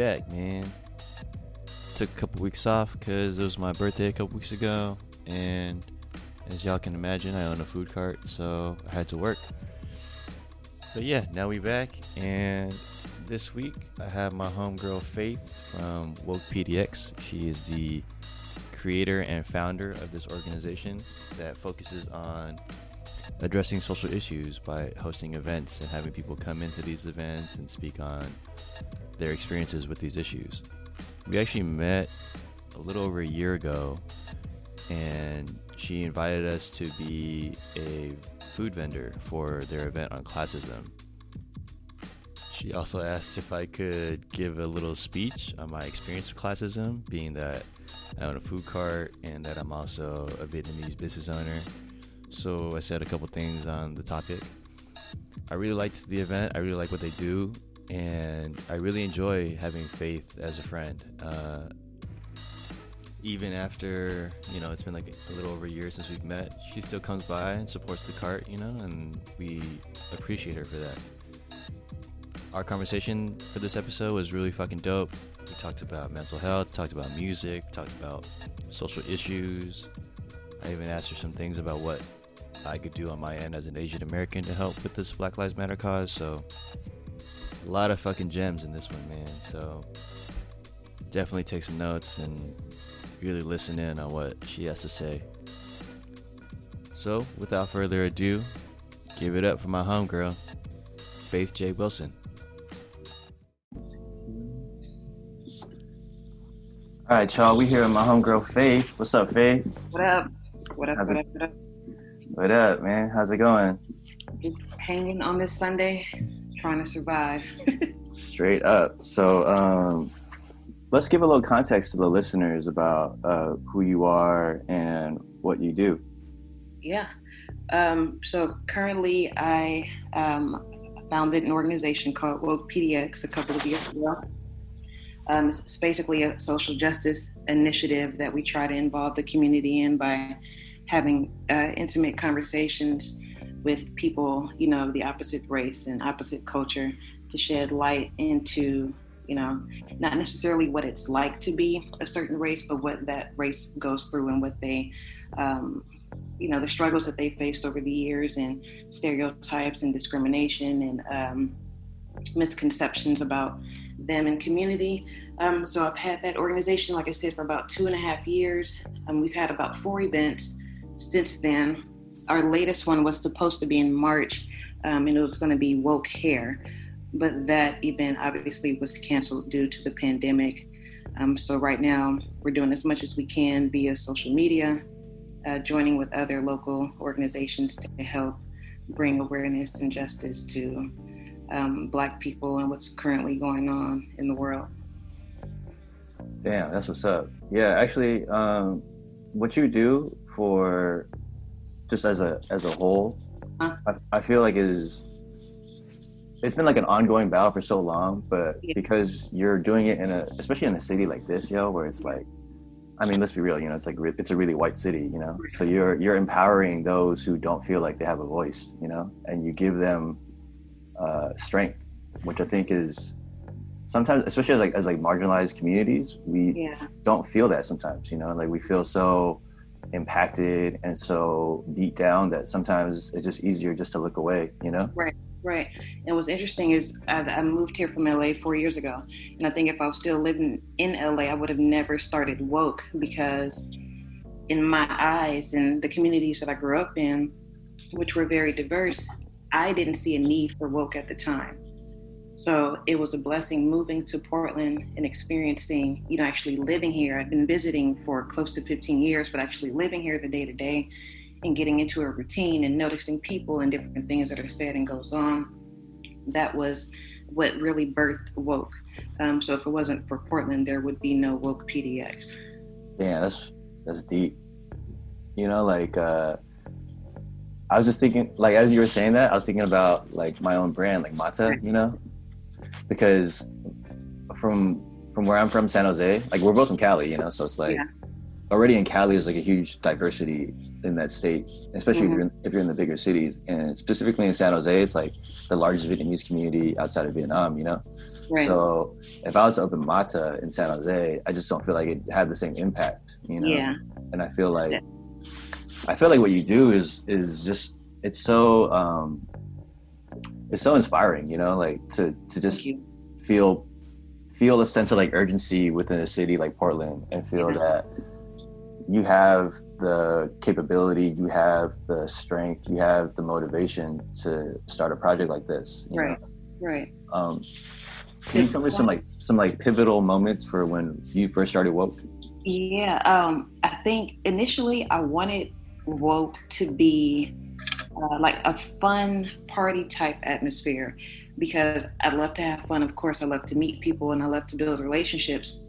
back, man. Took a couple weeks off because it was my birthday a couple weeks ago, and as y'all can imagine, I own a food cart, so I had to work. But yeah, now we back, and this week I have my homegirl Faith from Woke PDX. She is the creator and founder of this organization that focuses on addressing social issues by hosting events and having people come into these events and speak on their experiences with these issues. We actually met a little over a year ago, and she invited us to be a food vendor for their event on classism. She also asked if I could give a little speech on my experience with classism, being that I own a food cart and that I'm also a Vietnamese business owner so I said a couple things on the topic. I really liked the event. I really like what they do, and I really enjoy having Faith as a friend. Uh, even after you know it's been like a little over a year since we've met, she still comes by and supports the cart, you know, and we appreciate her for that. Our conversation for this episode was really fucking dope. We talked about mental health, talked about music, talked about social issues. I even asked her some things about what I could do on my end as an Asian American to help with this Black Lives Matter cause. So, a lot of fucking gems in this one, man. So, definitely take some notes and really listen in on what she has to say. So, without further ado, give it up for my homegirl, Faith J. Wilson. All right, y'all. We here with my homegirl Faith. What's up, Faith? What up? What up? what up? What up? What up, man? How's it going? Just hanging on this Sunday, trying to survive. Straight up. So, um, let's give a little context to the listeners about uh, who you are and what you do. Yeah. Um, so currently, I um, founded an organization called Woke PDX a couple of years ago. Um, it's basically a social justice initiative that we try to involve the community in by having uh, intimate conversations with people, you know, of the opposite race and opposite culture to shed light into, you know, not necessarily what it's like to be a certain race, but what that race goes through and what they, um, you know, the struggles that they faced over the years and stereotypes and discrimination and um, misconceptions about them and community. Um, so I've had that organization, like I said, for about two and a half years. Um, we've had about four events since then. Our latest one was supposed to be in March, um, and it was going to be Woke Hair, but that event obviously was canceled due to the pandemic. Um, so right now, we're doing as much as we can via social media, uh, joining with other local organizations to help bring awareness and justice to um, Black people and what's currently going on in the world. Damn, that's what's up. Yeah, actually, um, what you do for just as a as a whole, huh? I, I feel like is it's been like an ongoing battle for so long, but yeah. because you're doing it in a especially in a city like this, yo, where it's like I mean, let's be real. You know, it's like it's a really white city. You know, so you're you're empowering those who don't feel like they have a voice. You know, and you give them uh, strength, which I think is sometimes, especially as like as like marginalized communities, we yeah. don't feel that sometimes. You know, like we feel so impacted and so beat down that sometimes it's just easier just to look away, you know? Right, right. And what's interesting is I, I, moved here from LA four years ago. And I think if I was still living in LA, I would have never started Woke because, in my eyes and the communities that I grew up in, which were very diverse, I didn't see a need for Woke at the time. So it was a blessing moving to Portland and experiencing, you know, actually living here. I'd been visiting for close to 15 years, but actually living here the day to day and getting into a routine and noticing people and different things that are said and goes on. That was what really birthed woke. Um, so if it wasn't for Portland, there would be no woke PDX. Yeah, that's that's deep. You know, like uh, I was just thinking, like as you were saying that, I was thinking about like my own brand, like Matta. You know, because from from where I'm from, San Jose, like we're both from Cali, you know, so it's like yeah. already in Cali is like a huge diversity in that state, especially mm-hmm. if, you're in, if you're in the bigger cities. And specifically in San Jose, it's like the largest Vietnamese community outside of Vietnam, you know? Right. So if I was to open Matta in San Jose, I just don't feel like it had the same impact, you know? Yeah. And I feel like. I feel like what you do is, is just, it's so, um, it's so inspiring, you know, like to, to just feel, feel a sense of like urgency within a city like Portland and feel yeah. that you have the capability, you have the strength, you have the motivation to start a project like this. right. Know? Right. Um, can you tell me some like some like pivotal moments for when you first started woke? Yeah, um, I think initially I wanted woke to be uh, like a fun party type atmosphere because I love to have fun. Of course, I love to meet people and I love to build relationships.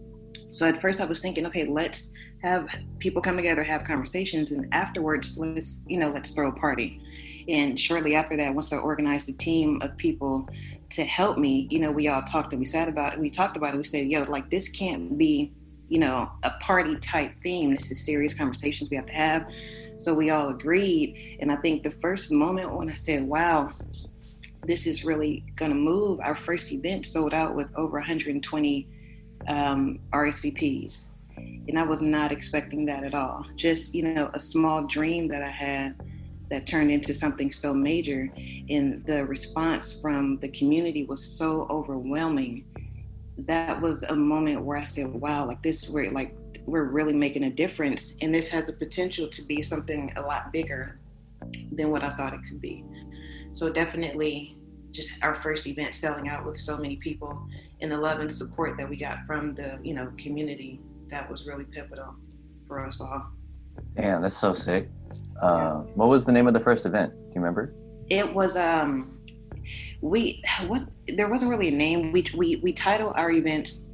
So at first I was thinking, okay, let's have people come together, have conversations, and afterwards, let's you know, let's throw a party. And shortly after that, once I organized a team of people to help me, you know, we all talked and we sat about it. We talked about it. We said, yo, like this can't be, you know, a party type theme. This is serious conversations we have to have. So we all agreed. And I think the first moment when I said, wow, this is really going to move, our first event sold out with over 120 um, RSVPs and I was not expecting that at all. Just, you know, a small dream that I had that turned into something so major. And the response from the community was so overwhelming. That was a moment where I said, wow, like this, we're like, we're really making a difference. And this has the potential to be something a lot bigger than what I thought it could be. So definitely just our first event selling out with so many people and the love and support that we got from the, you know, community that was really pivotal for us all. Damn, that's so sick. Uh, what was the name of the first event? Do you remember? It was um, we what there wasn't really a name. We we we title our events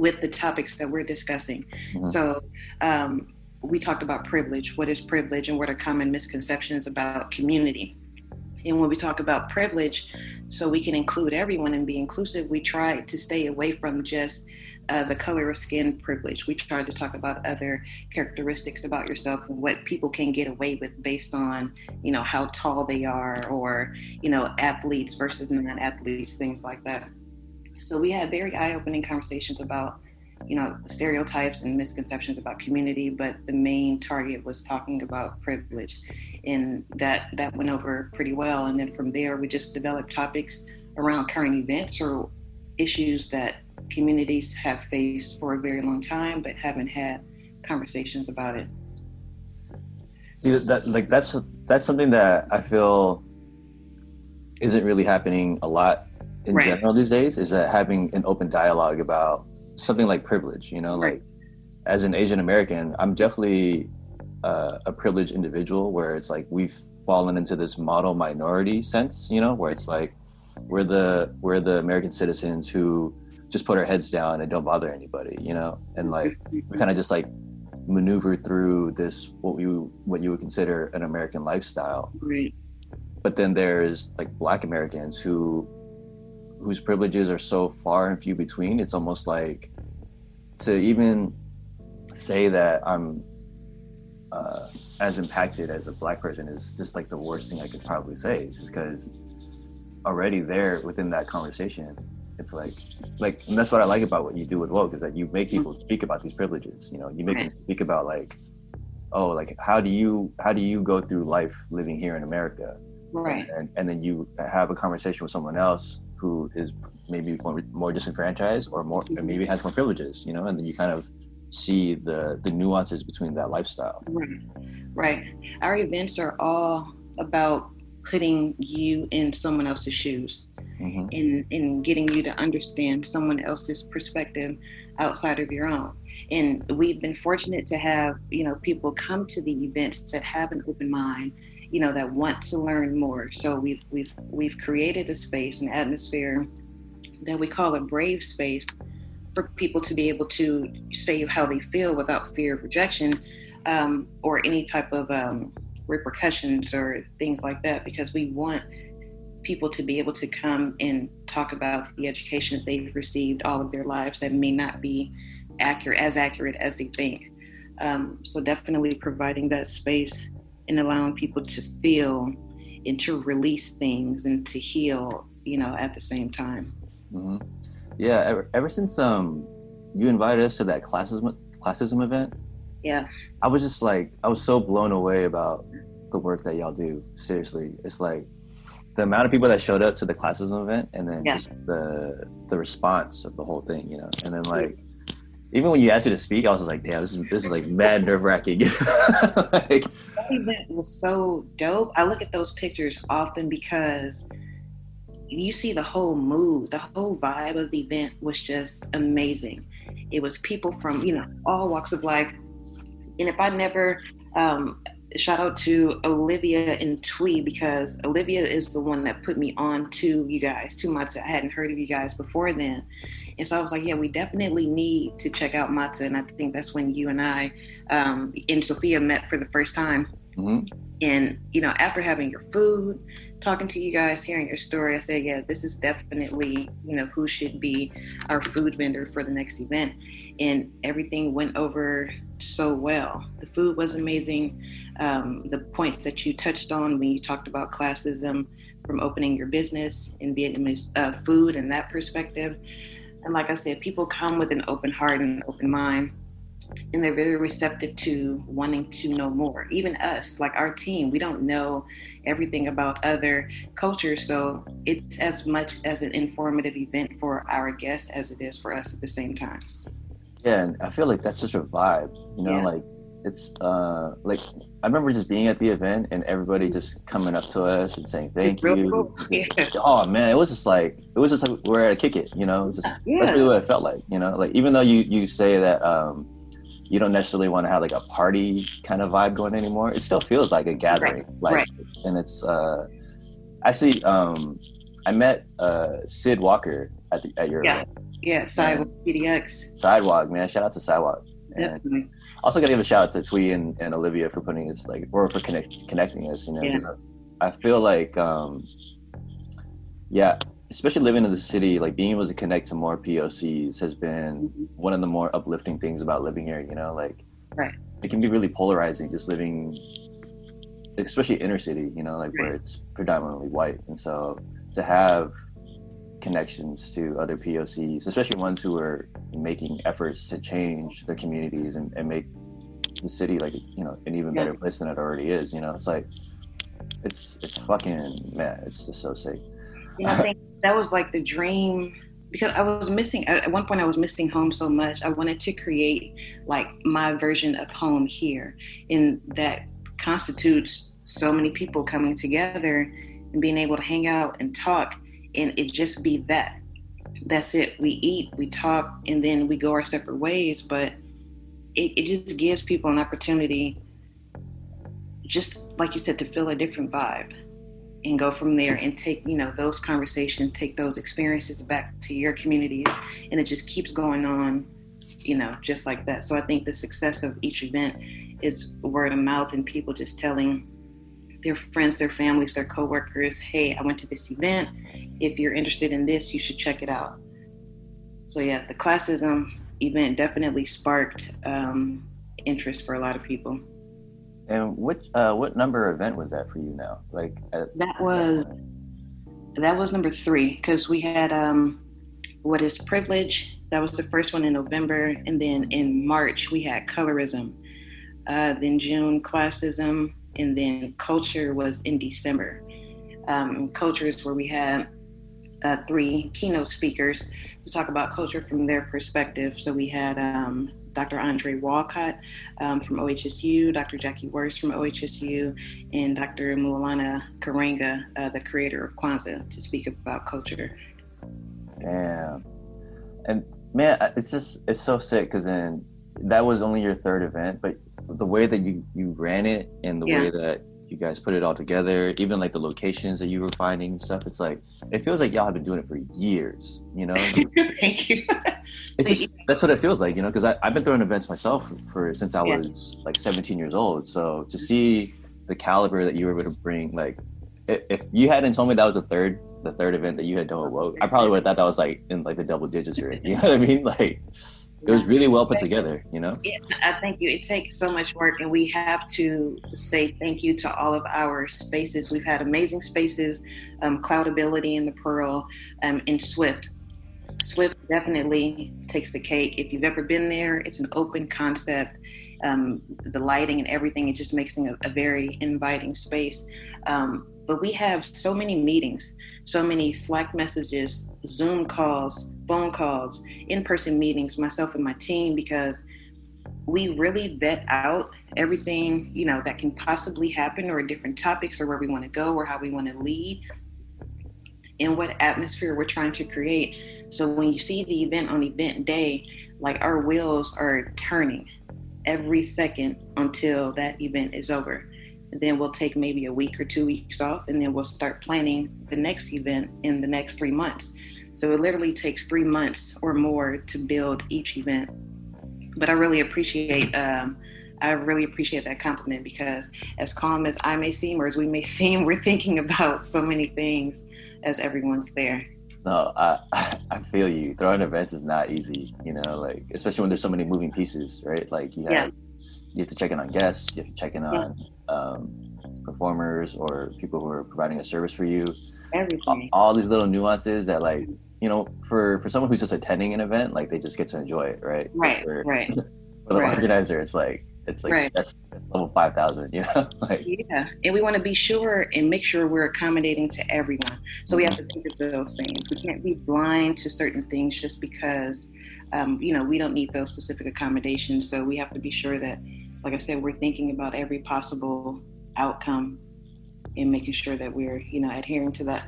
with the topics that we're discussing. Mm-hmm. So um, we talked about privilege. What is privilege, and what are common misconceptions about community? And when we talk about privilege, so we can include everyone and be inclusive, we try to stay away from just uh, the color of skin privilege. We try to talk about other characteristics about yourself and what people can get away with based on, you know, how tall they are or, you know, athletes versus non-athletes, things like that. So we had very eye-opening conversations about, you know, stereotypes and misconceptions about community, but the main target was talking about privilege, and that that went over pretty well. And then from there, we just developed topics around current events or issues that communities have faced for a very long time, but haven't had conversations about it. You know, that like that's that's something that I feel isn't really happening a lot in right. general these days. Is that having an open dialogue about something like privilege? You know, right. like as an Asian American, I'm definitely uh, a privileged individual where it's like we've fallen into this model minority sense. You know, where it's like we're the we're the American citizens who just put our heads down and don't bother anybody, you know? And like we kind of just like maneuver through this what you what you would consider an American lifestyle. Right. But then there's like black Americans who whose privileges are so far and few between. It's almost like to even say that I'm uh, as impacted as a black person is just like the worst thing I could probably say. It's just because already there within that conversation, it's like like and that's what I like about what you do with woke is that you make people speak about these privileges. You know, you make them speak about like, oh, like how do you how do you go through life living here in America? Right. And and then you have a conversation with someone else who is maybe more, more disenfranchised or more or maybe has more privileges, you know, and then you kind of see the the nuances between that lifestyle. Right. Right. Our events are all about putting you in someone else's shoes mm-hmm. and, and getting you to understand someone else's perspective outside of your own. And we've been fortunate to have, you know, people come to the events that have an open mind, you know, that want to learn more. So we've we've we've created a space, an atmosphere that we call a brave space for people to be able to say how they feel without fear of rejection um, or any type of um, repercussions or things like that because we want people to be able to come and talk about the education that they've received all of their lives that may not be accurate as accurate as they think Um, so definitely providing that space and allowing people to feel and to release things and to heal, you know, at the same time. Mm-hmm. Yeah, ever, ever since um you invited us to that classism classism event, yeah, I was just like I was so blown away about the work that y'all do. Seriously, it's like the amount of people that showed up to the classism event, and then yeah. just the the response of the whole thing, you know, and then like even when you asked me to speak, I was like, damn, this is this is like mad nerve wracking. like, that event was so dope. I look at those pictures often because you see the whole mood, the whole vibe of the event was just amazing. It was people from, you know, all walks of life. And if I never um, shout out to Olivia and Twee because Olivia is the one that put me on to you guys, to Matta. I hadn't heard of you guys before then. And so I was like, yeah, we definitely need to check out Matta. And I think that's when you and I um, and Sophia met for the first time. Mm-hmm. And, you know, after having your food, talking to you guys, hearing your story, I said, yeah, this is definitely, you know, who should be our food vendor for the next event. And everything went over so well. The food was amazing. Um, the points that you touched on when you talked about classism from opening your business in Vietnamese uh, food and that perspective. And like I said, people come with an open heart and an open mind and they're very receptive to wanting to know more. Even us, like our team, we don't know everything about other cultures, so it's as much as an informative event for our guests as it is for us at the same time. Yeah, and I feel like that's such a vibe, you know, yeah. like it's uh like I remember just being at the event and everybody just coming up to us and saying thank you. Cool. Yeah. Oh man, it was just like it was just like we're at a kick it, you know. Just yeah. that's really what it felt like, you know. Like even though you you say that um you don't necessarily want to have like a party kind of vibe going anymore. It still feels like a gathering, right. like, right. and it's uh, actually um, I met uh, Sid Walker at the, at your yeah yeah Sidewalk PDX Sidewalk man. Shout out to Sidewalk. And also gotta give a shout out to Twee and, and Olivia for putting us like or for connect, connecting us. You know, yeah. I feel like um, yeah, especially living in the city, like being able to connect to more POCs has been mm-hmm. one of the more uplifting things about living here. You know, like right. it can be really polarizing just living, especially inner city. You know, like right. where it's predominantly white, and so to have connections to other POCs, especially ones who are making efforts to change their communities and, and make the city like you know an even yeah. better place than it already is. You know, it's like it's it's fucking man, it's just so sick. I think that was like the dream because I was missing at one point I was missing home so much. I wanted to create like my version of home here and that constitutes so many people coming together and being able to hang out and talk and it just be that. That's it. We eat, we talk, and then we go our separate ways. But it, it just gives people an opportunity, just like you said, to feel a different vibe and go from there and take you know those conversations take those experiences back to your communities and it just keeps going on you know just like that so i think the success of each event is word of mouth and people just telling their friends their families their coworkers hey i went to this event if you're interested in this you should check it out so yeah the classism event definitely sparked um, interest for a lot of people and what uh, what number event was that for you now? Like at, that was that was number three because we had um, what is privilege. That was the first one in November, and then in March we had colorism. Uh, then June classism, and then culture was in December. Um, culture is where we had uh, three keynote speakers to talk about culture from their perspective. So we had um, Dr. Andre Walcott um, from OHSU, Dr. Jackie Worst from OHSU, and Dr. Maulana Karenga, uh, the creator of Kwanzaa, to speak about culture. Damn. And man, it's just, it's so sick because then that was only your third event, but the way that you, you ran it and the yeah. way that you guys put it all together, even like the locations that you were finding and stuff. It's like it feels like y'all have been doing it for years, you know. Thank you. It just that's what it feels like, you know, because I've been throwing events myself for since I was yeah. like 17 years old. So to see the caliber that you were able to bring, like if, if you hadn't told me that was the third the third event that you had done Woke, I probably would have thought that was like in like the double digits here. You know what I mean? Like it was really well put together, you know? It, I thank you. It takes so much work, and we have to say thank you to all of our spaces. We've had amazing spaces, um, Cloudability in the Pearl, um, in Swift. Swift definitely takes the cake. If you've ever been there, it's an open concept. Um, the lighting and everything, it just makes it a, a very inviting space. Um, but we have so many meetings, so many Slack messages, Zoom calls, phone calls, in person meetings, myself and my team, because we really vet out everything you know that can possibly happen or different topics or where we want to go or how we want to lead and what atmosphere we're trying to create. So when you see the event on event day like our wheels are turning every second until that event is over. And then we'll take maybe a week or two weeks off and then we'll start planning the next event in the next three months so it literally takes three months or more to build each event but i really appreciate um, i really appreciate that compliment because as calm as i may seem or as we may seem we're thinking about so many things as everyone's there no, I I feel you. Throwing events is not easy, you know, like especially when there's so many moving pieces, right? Like you have yeah. you have to check in on guests, you have to check in on yeah. um, performers or people who are providing a service for you. Everything. All, all, these little nuances that like you know, for for someone who's just attending an event, like they just get to enjoy it, right? Right. For, right. For the right. organizer, it's like it's like right. that's level five thousand, you know. like yeah, and we want to be sure and make sure we're accommodating to everyone. So we have to think of those things. We can't be blind to certain things just because, um, you know, we don't need those specific accommodations. So we have to be sure that, like I said, we're thinking about every possible outcome and making sure that we're, you know, adhering to that.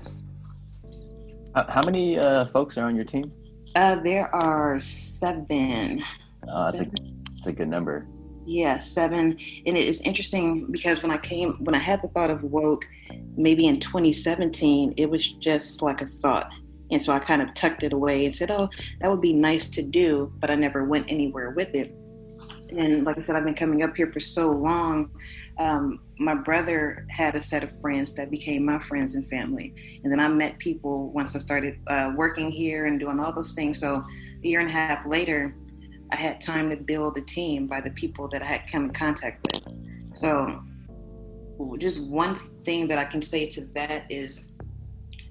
How many uh, folks are on your team? Uh, there are seven. Oh, that's seven. a that's a good number. Yeah, seven. And it is interesting because when I came, when I had the thought of woke, maybe in 2017, it was just like a thought. And so I kind of tucked it away and said, oh, that would be nice to do, but I never went anywhere with it. And like I said, I've been coming up here for so long. Um, my brother had a set of friends that became my friends and family. And then I met people once I started uh, working here and doing all those things. So a year and a half later, I had time to build a team by the people that I had come in contact with. So, just one thing that I can say to that is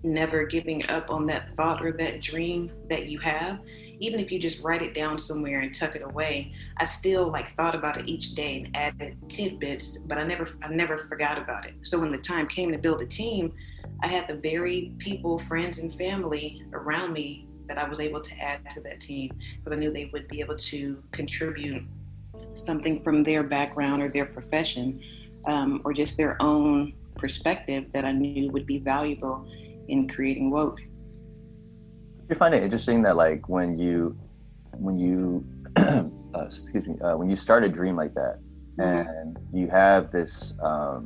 never giving up on that thought or that dream that you have. Even if you just write it down somewhere and tuck it away, I still like thought about it each day and added tidbits, but I never I never forgot about it. So when the time came to build a team, I had the very people, friends and family around me that I was able to add to that team because I knew they would be able to contribute something from their background or their profession um, or just their own perspective that I knew would be valuable in creating woke. You find it interesting that like when you when you uh, excuse me uh, when you start a dream like that mm-hmm. and you have this um,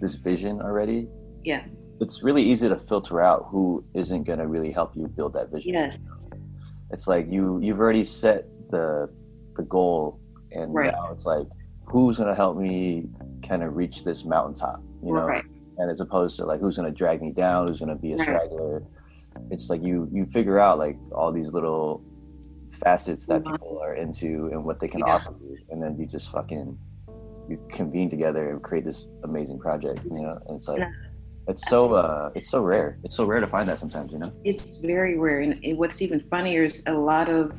this vision already. Yeah it's really easy to filter out who isn't going to really help you build that vision. Yes. It's like you you've already set the the goal, and right. now it's like who's going to help me kind of reach this mountaintop, you know? Right. And as opposed to like who's going to drag me down, who's going to be a straggler. It's like you you figure out like all these little facets that mm-hmm. people are into and what they can yeah. offer you, and then you just fucking you convene together and create this amazing project, you know? And it's like. Yeah it's so uh it's so rare it's so rare to find that sometimes you know it's very rare and what's even funnier is a lot of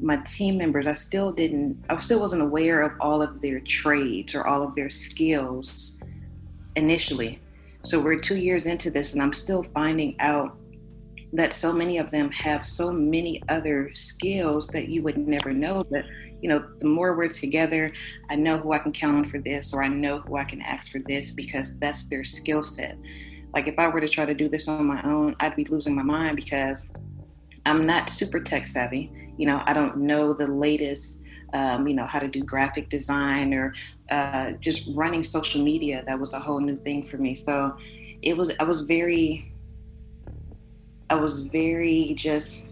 my team members i still didn't i still wasn't aware of all of their trades or all of their skills initially so we're two years into this and i'm still finding out that so many of them have so many other skills that you would never know but you know the more we're together i know who i can count on for this or i know who i can ask for this because that's their skill set. Like if i were to try to do this on my own i'd be losing my mind because i'm not super tech savvy. You know i don't know the latest um, you know how to do graphic design or uh, just running social media. That was a whole new thing for me. So it was i was very I was very just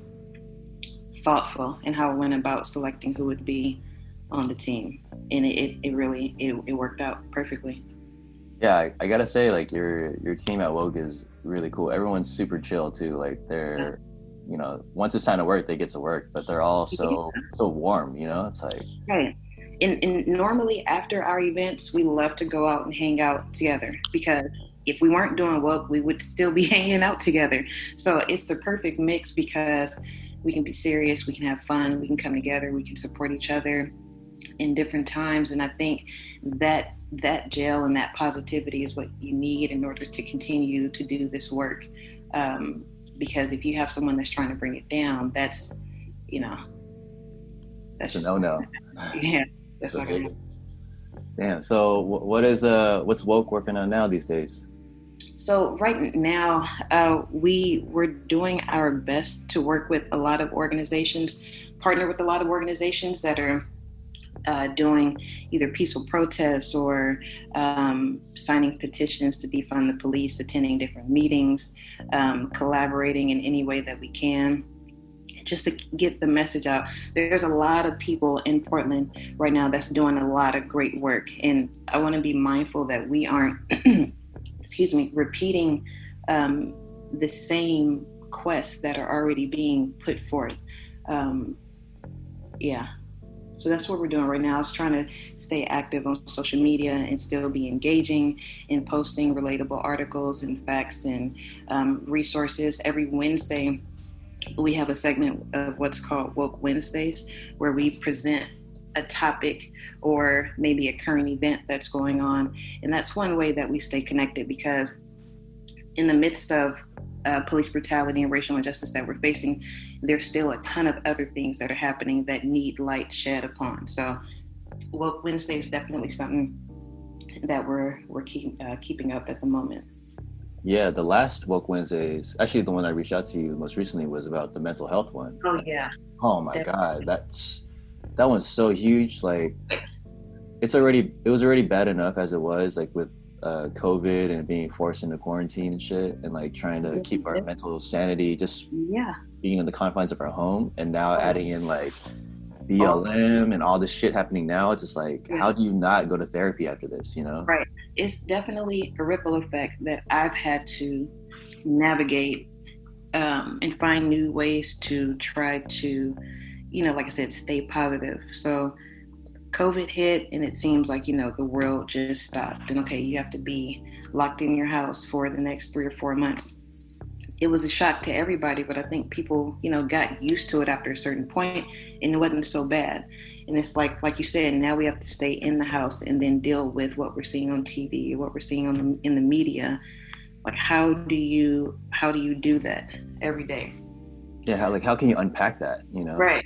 thoughtful in how I went about selecting who would be on the team, and it, it, really it, it worked out perfectly. Yeah, I, I, gotta say, like your your team at Woke is really cool. Everyone's super chill too. Like they're you know, once it's time to work, they get to work, but they're all so yeah. so warm. You know, it's like right. And, and normally after our events, we love to go out and hang out together because if we weren't doing work, we would still be hanging out together. So it's the perfect mix because we can be serious, we can have fun, we can come together, we can support each other in different times. And I think that that gel and that positivity is what you need in order to continue to do this work. Um, because if you have someone that's trying to bring it down, that's, you know, that's a no no. Yeah, that's not gonna Damn. So, what is uh, what's woke working on now these days? So right now, uh, we we're doing our best to work with a lot of organizations, partner with a lot of organizations that are uh, doing either peaceful protests or um, signing petitions to defund the police, attending different meetings, um, collaborating in any way that we can. Just to get the message out. There's a lot of people in Portland right now that's doing a lot of great work. And I want to be mindful that we aren't, excuse me, repeating um, the same quests that are already being put forth. Um, yeah, so that's what we're doing right now is trying to stay active on social media and still be engaging in posting relatable articles and facts and um, resources. Every Wednesday, we have a segment of what's called Woke Wednesdays, where we present a topic or maybe a current event that's going on. And that's one way that we stay connected because in the midst of uh, police brutality and racial injustice that we're facing, there's still a ton of other things that are happening that need light shed upon. So, Woke Wednesday is definitely something that we're we're keep, uh, keeping up at the moment. Yeah, the last Woke Wednesdays, actually the one I reached out to you most recently was about the mental health one. Oh yeah. Oh my definitely. god, that's that one's so huge. Like, it's already it was already bad enough as it was, like with uh, COVID and being forced into quarantine and shit, and like trying to keep our mental sanity, just yeah, being in the confines of our home, and now adding in like BLM and all this shit happening now, it's just like, yeah. how do you not go to therapy after this? You know? Right. It's definitely a ripple effect that I've had to navigate um, and find new ways to try to, you know, like I said, stay positive. So COVID hit and it seems like, you know, the world just stopped. And okay, you have to be locked in your house for the next three or four months. It was a shock to everybody, but I think people, you know, got used to it after a certain point and it wasn't so bad. And it's like, like you said, now we have to stay in the house and then deal with what we're seeing on TV, what we're seeing on the, in the media. Like, how do you, how do you do that every day? Yeah. How, like, how can you unpack that, you know? Right.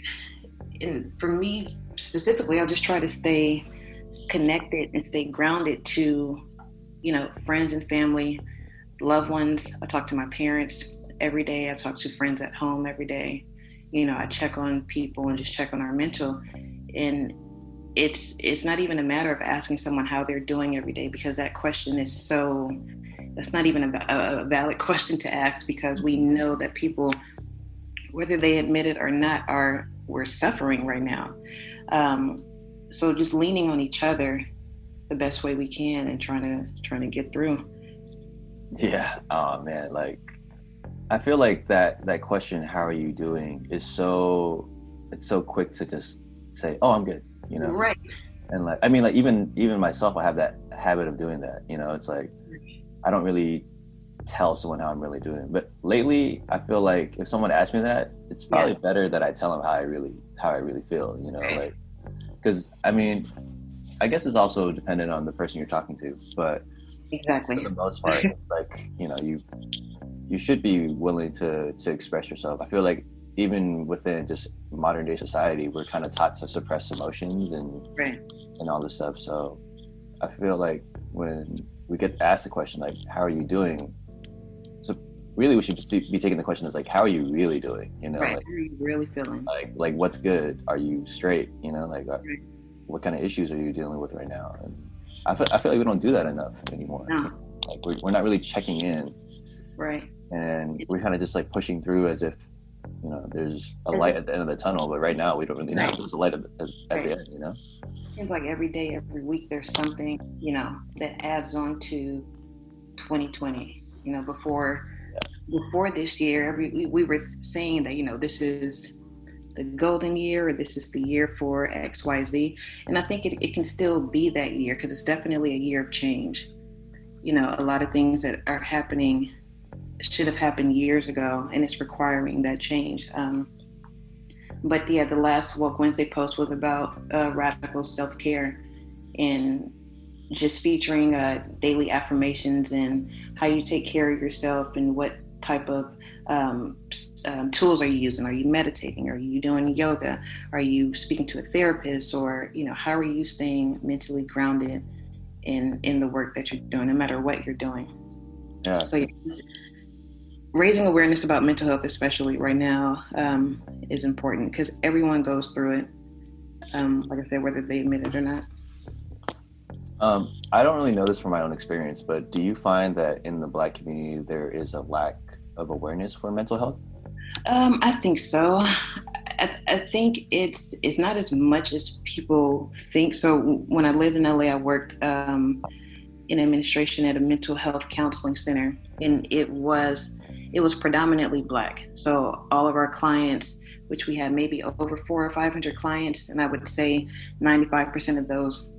And for me, specifically, I'll just try to stay connected and stay grounded to, you know, friends and family, loved ones. I talk to my parents every day. I talk to friends at home every day. You know, I check on people and just check on our mental. And it's it's not even a matter of asking someone how they're doing every day because that question is so that's not even a, a valid question to ask because we know that people whether they admit it or not are we're suffering right now um, so just leaning on each other the best way we can and trying to trying to get through. Yeah. Oh man, like I feel like that that question, "How are you doing?" is so it's so quick to just say, "Oh, I'm good," you know. Right. And like, I mean, like even even myself, I have that habit of doing that. You know, it's like I don't really tell someone how I'm really doing. But lately, I feel like if someone asks me that, it's probably yeah. better that I tell them how I really how I really feel. You know, like because I mean, I guess it's also dependent on the person you're talking to, but exactly for the most part, it's like you know you you should be willing to to express yourself. I feel like even within just modern day society, we're kind of taught to suppress emotions and right. and all this stuff. So I feel like when we get asked the question like, "How are you doing?" Really we should just be taking the question as like how are you really doing? You know right. like, how are you really feeling? like like what's good? Are you straight? You know like right. what kind of issues are you dealing with right now? And i feel, I feel like we don't do that enough anymore. No. like we're, we're not really checking in. Right. And we're kind of just like pushing through as if you know there's a light at the end of the tunnel but right now we don't really know there's a light at the, at the end you know? Seems like every day every week there's something you know that adds on to 2020 you know before before this year, we, we were saying that you know this is the golden year or this is the year for XYZ. And I think it, it can still be that year because it's definitely a year of change. You know, a lot of things that are happening should have happened years ago and it's requiring that change. Um, but yeah, the last Woke Wednesday post was about uh, radical self care and just featuring uh, daily affirmations and how you take care of yourself and what type of um, um, tools are you using? Are you meditating? Are you doing yoga? Are you speaking to a therapist? Or you know, how are you staying mentally grounded in in the work that you're doing, no matter what you're doing? Yeah. So yeah, raising awareness about mental health, especially right now, um, is important because everyone goes through it. Um, like I said, whether they admit it or not. Um, I don't really know this from my own experience, but do you find that in the Black community there is a lack of awareness for mental health? Um, I think so. I, I, think it's it's not as much as people think. So when I lived in LA, I worked um, in administration at a mental health counseling center, and it was it was predominantly black. So all of our clients, which we had maybe over four or five hundred clients, and I would say ninety five percent of those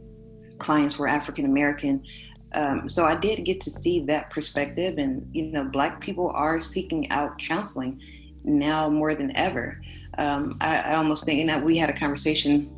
clients were African American. Um, so I did get to see that perspective, and you know, Black people are seeking out counseling now more than ever. Um, I, I, almost think, and that we had a conversation,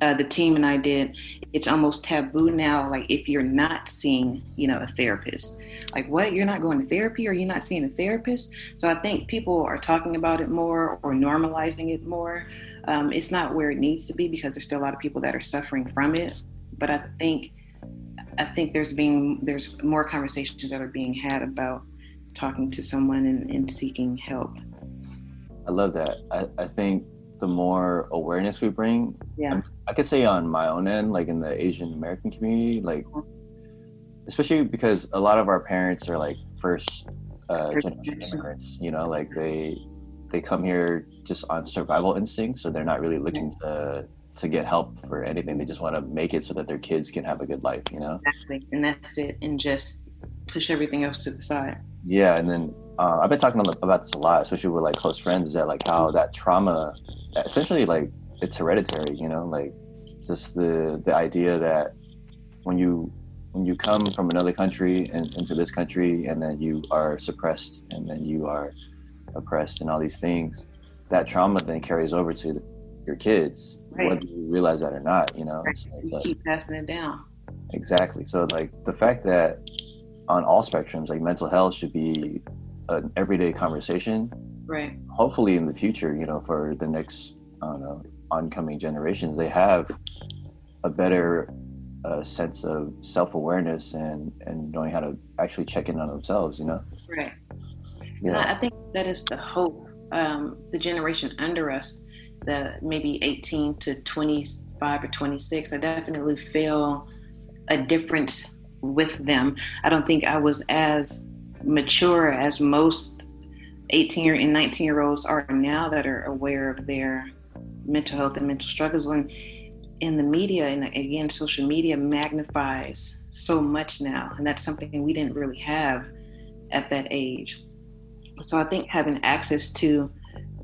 uh, the team and I did. It's almost taboo now. Like if you're not seeing, you know, a therapist, like what you're not going to therapy or you're not seeing a therapist. So I think people are talking about it more or normalizing it more. Um, it's not where it needs to be because there's still a lot of people that are suffering from it. But I think I think there's being there's more conversations that are being had about talking to someone and, and seeking help. I love that. I, I think the more awareness we bring, yeah, I could say on my own end, like in the Asian American community, like especially because a lot of our parents are like first uh, generation immigrants. You know, like they they come here just on survival instinct, so they're not really looking to to get help for anything. They just want to make it so that their kids can have a good life, you know? Exactly. And that's it. And just push everything else to the side. Yeah. And then uh, I've been talking about this a lot, especially with like close friends, is that like how that trauma essentially like it's hereditary, you know, like just the, the idea that when you, when you come from another country and into this country and then you are suppressed and then you are oppressed and all these things, that trauma then carries over to the, your kids right. whether you realize that or not. You know, right. it's, it's like, keep passing it down. Exactly. So like the fact that on all spectrums, like mental health should be an everyday conversation. Right. Hopefully, in the future, you know, for the next I don't know oncoming generations, they have a better uh, sense of self awareness and and knowing how to actually check in on themselves. You know. Right. Yeah. I think that is the hope. Um, the generation under us the maybe 18 to 25 or 26, I definitely feel a difference with them. I don't think I was as mature as most 18 and 19 year olds are now that are aware of their mental health and mental struggles. And in the media, and again, social media magnifies so much now. And that's something we didn't really have at that age. So I think having access to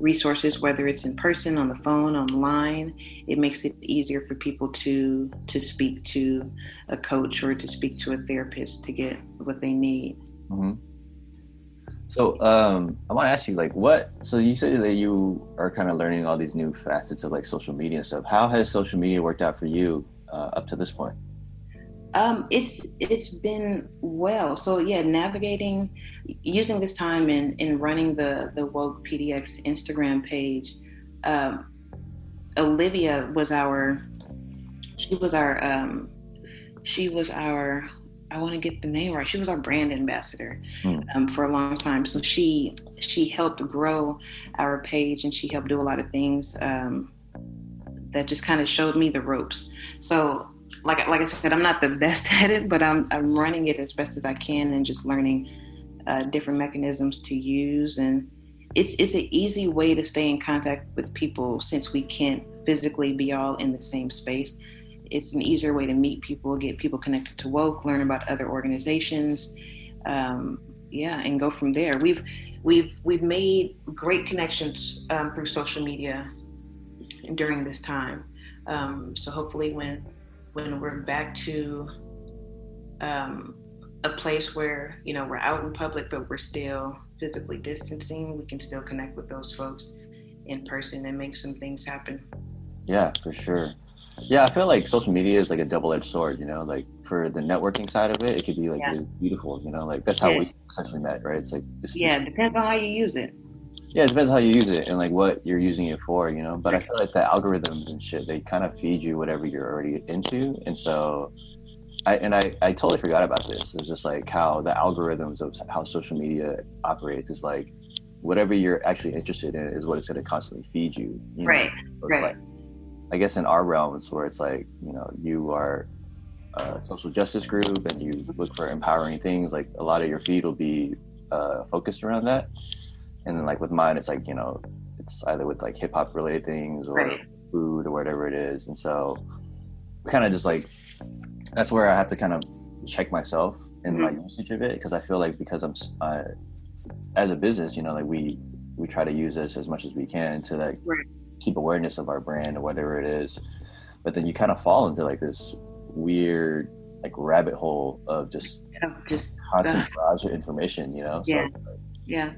resources, whether it's in person, on the phone, online, it makes it easier for people to to speak to a coach or to speak to a therapist to get what they need. Mm-hmm. So um, I want to ask you, like, what? So you said that you are kind of learning all these new facets of like social media and stuff. How has social media worked out for you uh, up to this point? Um, it's it's been well. So yeah, navigating, using this time in in running the the woke PDX Instagram page. Um, Olivia was our, she was our, um, she was our. I want to get the name right. She was our brand ambassador mm. um, for a long time. So she she helped grow our page and she helped do a lot of things um, that just kind of showed me the ropes. So like like I said, I'm not the best at it, but I'm I'm running it as best as I can and just learning uh, different mechanisms to use. And it's it's an easy way to stay in contact with people since we can't physically be all in the same space. It's an easier way to meet people, get people connected to woke, learn about other organizations. Um, yeah, and go from there. We've we've we've made great connections um, through social media during this time. Um, so hopefully, when when we're back to um, a place where you know we're out in public, but we're still physically distancing, we can still connect with those folks in person and make some things happen. Yeah, for sure. Yeah, I feel like social media is like a double-edged sword. You know, like for the networking side of it, it could be like Yeah. really beautiful. You know, like that's how Yeah. we essentially met, right? It's like it's, Yeah, it depends on how you use it. Yeah, it depends how you use it and like what you're using it for. You know, but I feel like the algorithms and shit they kind of feed you whatever you're already into, and so. I, and I, I totally forgot about this. It's just like how the algorithms of how social media operates is like whatever you're actually interested in is what it's going to constantly feed you. you know? Right. So it's Right. like, I guess in our realms where it's like, you know, you are a social justice group and you look for empowering things, like a lot of your feed will be uh, focused around that. And then like with mine, it's like, you know, it's either with like hip hop related things or Right. food or whatever it is. And so kind of just like, that's where I have to kind of check myself in my usage of it. Cause I feel like because I'm, uh, as a business, you know, like we, we try to use this as much as we can to like Right. keep awareness of our brand or whatever it is. But then you kind of fall into like this weird like rabbit hole of just Yeah, just constant stuff. barrage of information, you know? So Yeah. Yeah,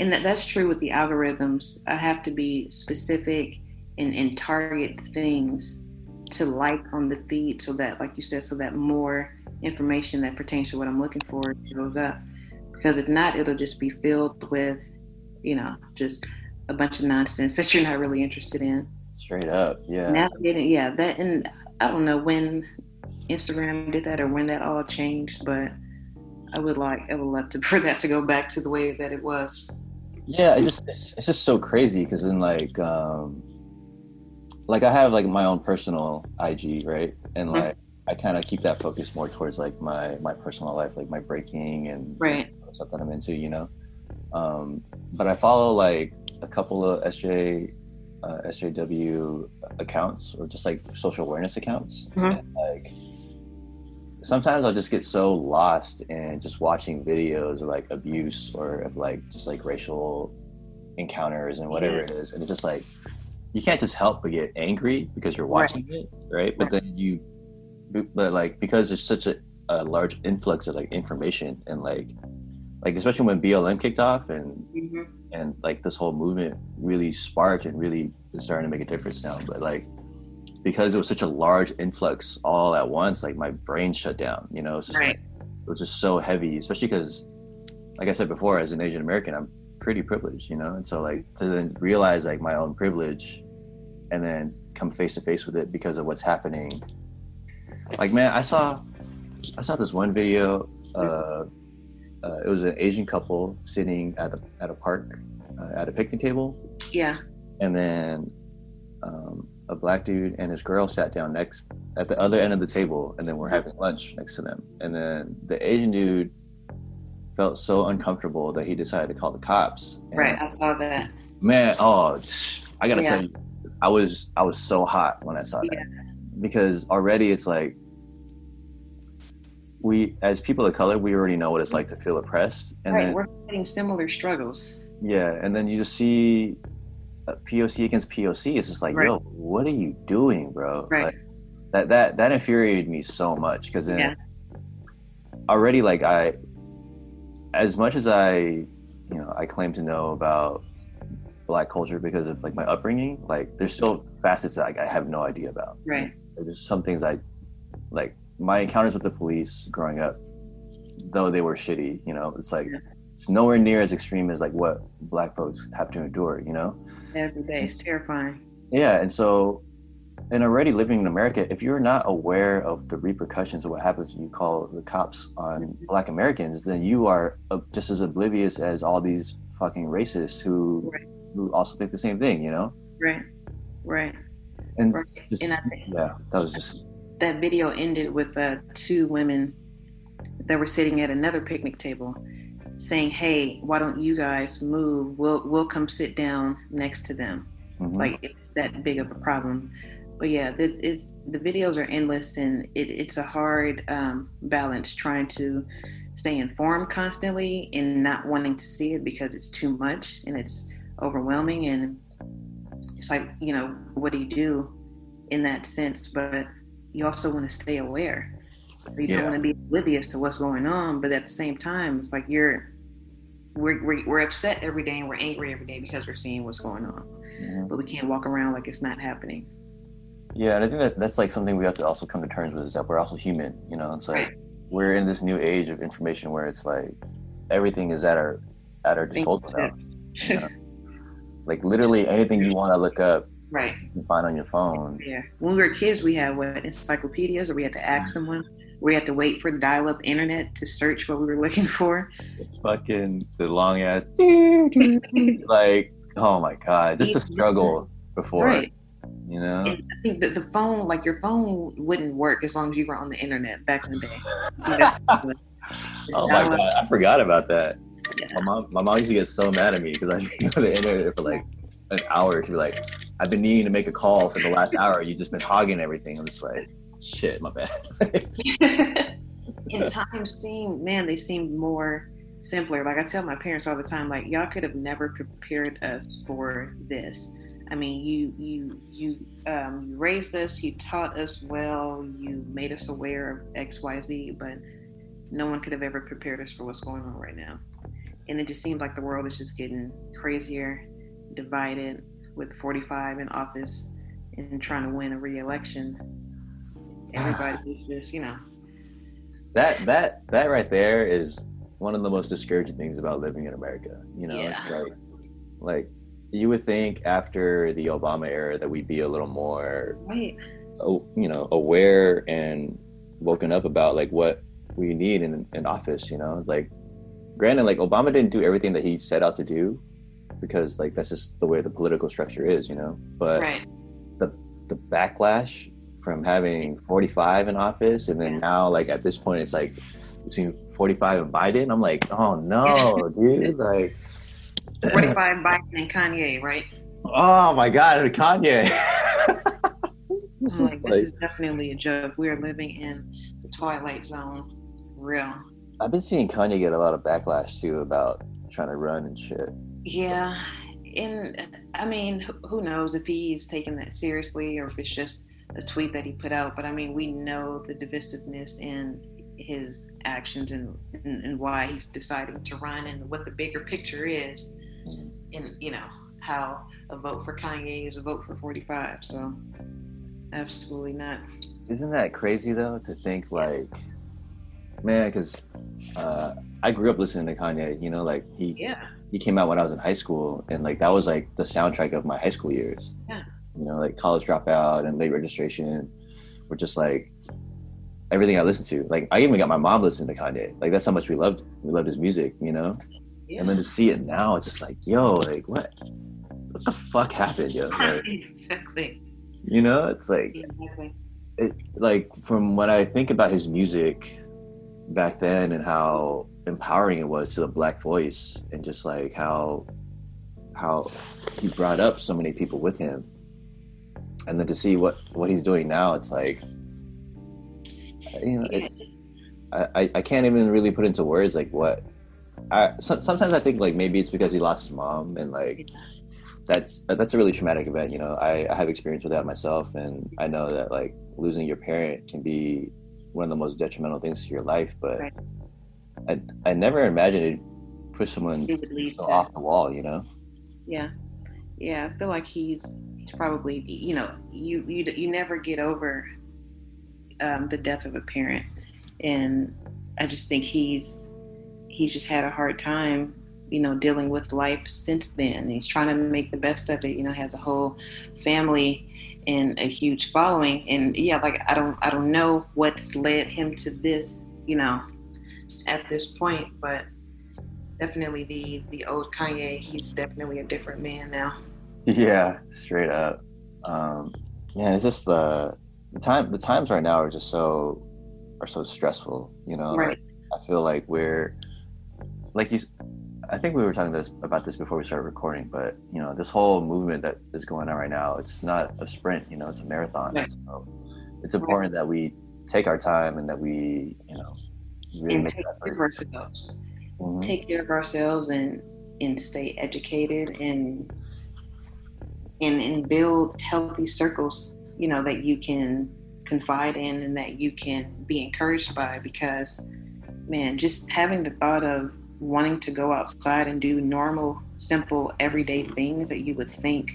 and that, that's true with the algorithms. I have to be specific and, and target things to like on the feed so that, like you said, so that more information that pertains to what I'm looking for goes up. Because if not, it'll just be filled with, you know, just a bunch of nonsense that you're not really interested in. straight up. Yeah. Navigating, yeah, that, and I don't know when Instagram did that or when that all changed, but I would like, I would love to for that to go back to the way that it was Yeah, it's just it's, it's just so crazy because then like um like I have like my own personal IG, right? And Mhm. like I kind of keep that focus more towards like my my personal life, like my breaking and Right. stuff that I'm into, you know. Um, but I follow like a couple of SJ uh, SJW accounts or just like social awareness accounts. Mhm. And, like sometimes I'll just get so lost in just watching videos of like abuse or of like just like racial encounters and whatever it is, and it's just like you can't just help but get angry because you're Right. watching it, right? But then you, but like because there's such a, a large influx of like information and like like especially when BLM kicked off and hmm and like this whole movement really sparked and really is starting to make a difference now. But like because it was such a large influx all at once, like my brain shut down. You know, it's just Right. like it was just so heavy, especially because, like I said before, as an Asian American, I'm pretty privileged. You know, and so like to then realize like my own privilege, and then come face to face with it because of what's happening. Like man, I saw, I saw this one video. Uh, uh, it was an Asian couple sitting at a at a park uh, at a picnic table, Yeah. and then um, a black dude and his girl sat down next at the other end of the table, and then we're having lunch next to them. And then the Asian dude felt so uncomfortable that he decided to call the cops. And, Right. I saw that. Man, oh, I gotta Yeah. tell you, I was I was so hot when I saw Yeah. that because already it's like we as people of color we already know what it's like to feel oppressed and right. then We're fighting similar struggles. yeah, and then you just see Uh, POC against POC. It's just like, Right. yo, what are you doing, bro? Right. Like, that that that infuriated me so much because Yeah. already, like, I, as much as I, you know, I claim to know about black culture because of like my upbringing, like, there's still facets that like, I have no idea about. Right. Like, there's some things I, like, my encounters with the police growing up, though they were shitty, you know, it's like Yeah. It's nowhere near as extreme as like what black folks have to endure, you know? Every day. It's terrifying. Yeah, and so and already living in America, if you're not aware of the repercussions of what happens when you call the cops on black Americans, then you are just as oblivious as all these fucking racists who Right. who also think the same thing, you know? Right. Right. And Right. just, And I think yeah, that was just that video ended with uh, two women that were sitting at another picnic table saying, "Hey, why don't you guys move? We'll we'll come sit down next to them." mhm. Like it's that big of a problem. but yeah, the, it's the videos are endless, and it, it's a hard um, balance trying to stay informed constantly and not wanting to see it because it's too much and it's overwhelming, and it's like you know, what do you do in that sense? But you also want to stay aware. So you yeah. don't want to be oblivious to what's going on, but at the same time, it's like you're we're, we're, we're upset every day and we're angry every day because we're seeing what's going on, mm-hmm. but we can't walk around like it's not happening. Yeah, and I think that that's like something we have to also come to terms with is that we're also human. You know, it's like right. we're in this new age of information where it's like everything is at our at our disposal now. You know? like literally anything you want to look up, right, you can find on your phone. Yeah, when we were kids, we had what encyclopedias, or we had to ask someone. We had to wait for the dial-up internet to search what we were looking for. Fucking the long ass, like oh my god, just the struggle before. Right. you know? And i think that the phone like your phone wouldn't work as long as you were on the internet back in the day. Oh my god i forgot about that. Yeah. my mom my mom used to get so mad at me because i didn't on the internet for like an hour. She'd be like i've been needing to make a call for the last hour. You've just been hogging everything. I'm just like shit my bad in time seeing man they seemed more simpler like i tell my parents all the time like y'all could have never prepared us for this I mean, you you you um, you raised us, you taught us well, you made us aware of X, Y, Z, but no one could have ever prepared us for what's going on right now. And it just seems like the world is just getting crazier, divided, with 45 in office and trying to win a re-election. Everybody is just, you know. That that that right there is one of the most discouraging things about living in America. You know, yeah. like like you would think after the Obama era that we'd be a little more, right. Oh, you know, aware and woken up about like what we need in in office. You know, like granted, like Obama didn't do everything that he set out to do because like that's just the way the political structure is. You know, but right. the the backlash from having 45 in office and then now like at this point it's like between 45 and Biden. I'm like, oh no, dude, like 45 Biden and Kanye, right? Oh my God, Kanye. Oh, this, is like, this is definitely a joke. We are living in the twilight zone. Real. I've been seeing Kanye get a lot of backlash too about trying to run and shit. Yeah. And I mean, who knows if he's taking that seriously or if it's just a tweet that he put out. But I mean, we know the divisiveness in his actions and, and, and why he's deciding to run and what the bigger picture is And, you know how a vote for Kanye is a vote for 45. So absolutely not. Isn't that crazy though to think like, man? Because uh, I grew up listening to Kanye. You know, like he yeah he came out when I was in high school, and like that was like the soundtrack of my high school years. Yeah. You know, like college dropout and late registration were just like everything I listened to. Like I even got my mom listening to Kanye. Like that's how much we loved we loved his music. You know. Yeah. And then to see it now, it's just like, yo, like what? What the fuck happened, yo? Like, exactly. You know, it's like, exactly. it, like from when I think about his music back then and how empowering it was to the black voice, and just like how how he brought up so many people with him, and then to see what what he's doing now, it's like, you know, it's. I, I can't even really put into words like what I, so, sometimes I think like maybe it's because he lost his mom and like that's that's a really traumatic event. You know, I, I have experience with that myself, and I know that like losing your parent can be one of the most detrimental things to your life. But right. I I never imagined it push someone so off the wall. You know. Yeah, yeah. I feel like he's he's probably you know you you you never get over um, the death of a parent, and I just think he's he's just had a hard time you know dealing with life since then. He's trying to make the best of it you know has a whole family and a huge following. And yeah like i don't i don't know what's led him to this you know at this point but definitely the the old kanye he's definitely a different man now yeah straight up um man it's just the the time the times right now are just so are so stressful you know right. like, i feel like we're like you I think we were talking this, about this before we started recording, but you know, this whole movement that is going on right now, it's not a sprint, you know, it's a marathon. Right. So it's important right. that we take our time and that we, you know, really and take care of ourselves. Mm-hmm. Take care of ourselves and and stay educated and and and build healthy circles, you know, that you can confide in and that you can be encouraged by because man, just having the thought of wanting to go outside and do normal, simple, everyday things that you would think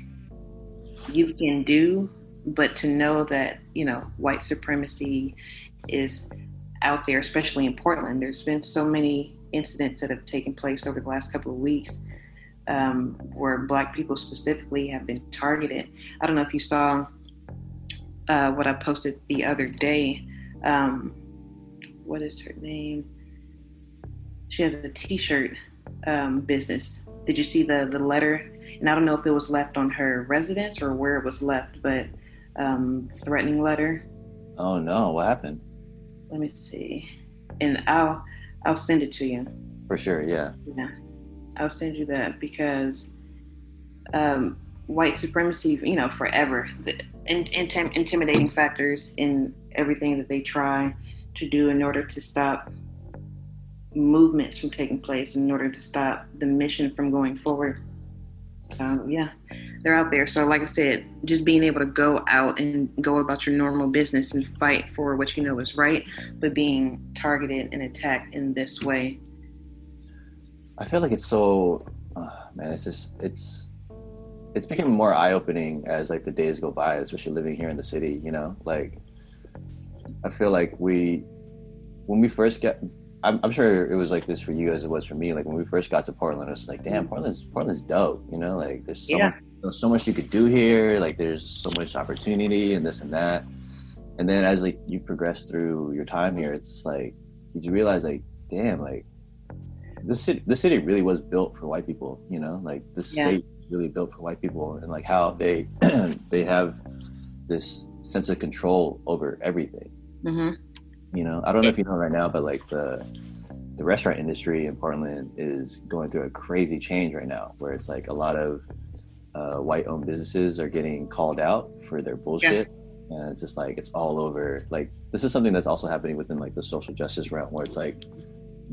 you can do, but to know that, you know, white supremacy is out there, especially in Portland. There's been so many incidents that have taken place over the last couple of weeks um, where Black people specifically have been targeted. I don't know if you saw uh, what I posted the other day. Um, what is her name? she has a T-shirt um, business. Did you see the the letter? And I don't know if it was left on her residence or where it was left, but um, threatening letter. Oh no! What happened? Let me see, and I'll I'll send it to you. For sure, yeah. Yeah, I'll send you that because um, white supremacy, you know, forever, in, in, intimidating factors in everything that they try to do in order to stop movements from taking place in order to stop the mission from going forward. Um, yeah, they're out there. So, like I said, just being able to go out and go about your normal business and fight for what you know is right, but being targeted and attacked in this way. I feel like it's so, uh, man. It's just it's it's becoming more eye opening as like the days go by, especially living here in the city. You know, like I feel like we when we first get I'm, I'm, sure it was like this for you as it was for me. Like when we first got to Portland, it was like, damn, Portland's Portland's dope. You know, like there's so yeah. much, there's so much you could do here. Like there's so much opportunity and this and that. And then as like you progress through your time here, it's just like did you realize like, damn, like the city, the city really was built for white people. You know, like the yeah. state really built for white people, and like how they they have this sense of control over everything. Mm-hmm you know, I don't know if you know right now, but like the the restaurant industry in Portland is going through a crazy change right now, where it's like a lot of uh, white-owned businesses are getting called out for their bullshit, yeah. and it's just like it's all over. Like this is something that's also happening within like the social justice realm, where it's like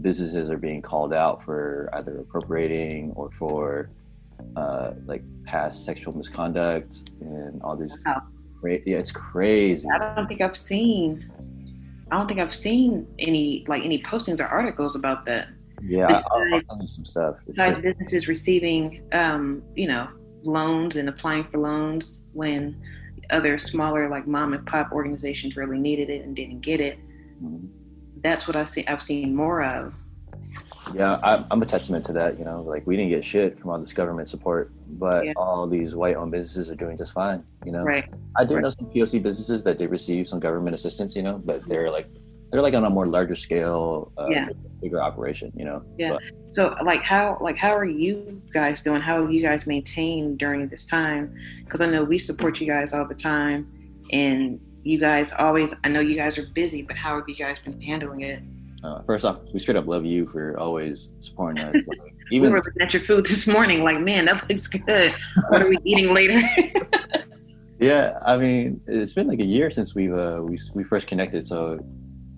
businesses are being called out for either appropriating or for uh, like past sexual misconduct and all these. Wow. Yeah, it's crazy. I don't think I've seen I don't think I've seen any like any postings or articles about that. Yeah, besides, I'll, I'll send you some stuff. It's besides like, businesses receiving, um, you know, loans and applying for loans when other smaller like mom and pop organizations really needed it and didn't get it. Mm-hmm. That's what I see. I've seen more of. Yeah, I'm a testament to that. You know, like we didn't get shit from all this government support, but yeah. all these white-owned businesses are doing just fine. You know, right? I do right. know some POC businesses that did receive some government assistance. You know, but they're like they're like on a more larger scale, uh, yeah. bigger operation. You know. Yeah. But, so like how like how are you guys doing? How have you guys maintained during this time? Because I know we support you guys all the time, and you guys always. I know you guys are busy, but how have you guys been handling it? Uh, first off, we straight up love you for always supporting us. Like, even we were looking at your food this morning, like, man, that looks good. What are we eating later? yeah, I mean, it's been like a year since we've uh, we we first connected, so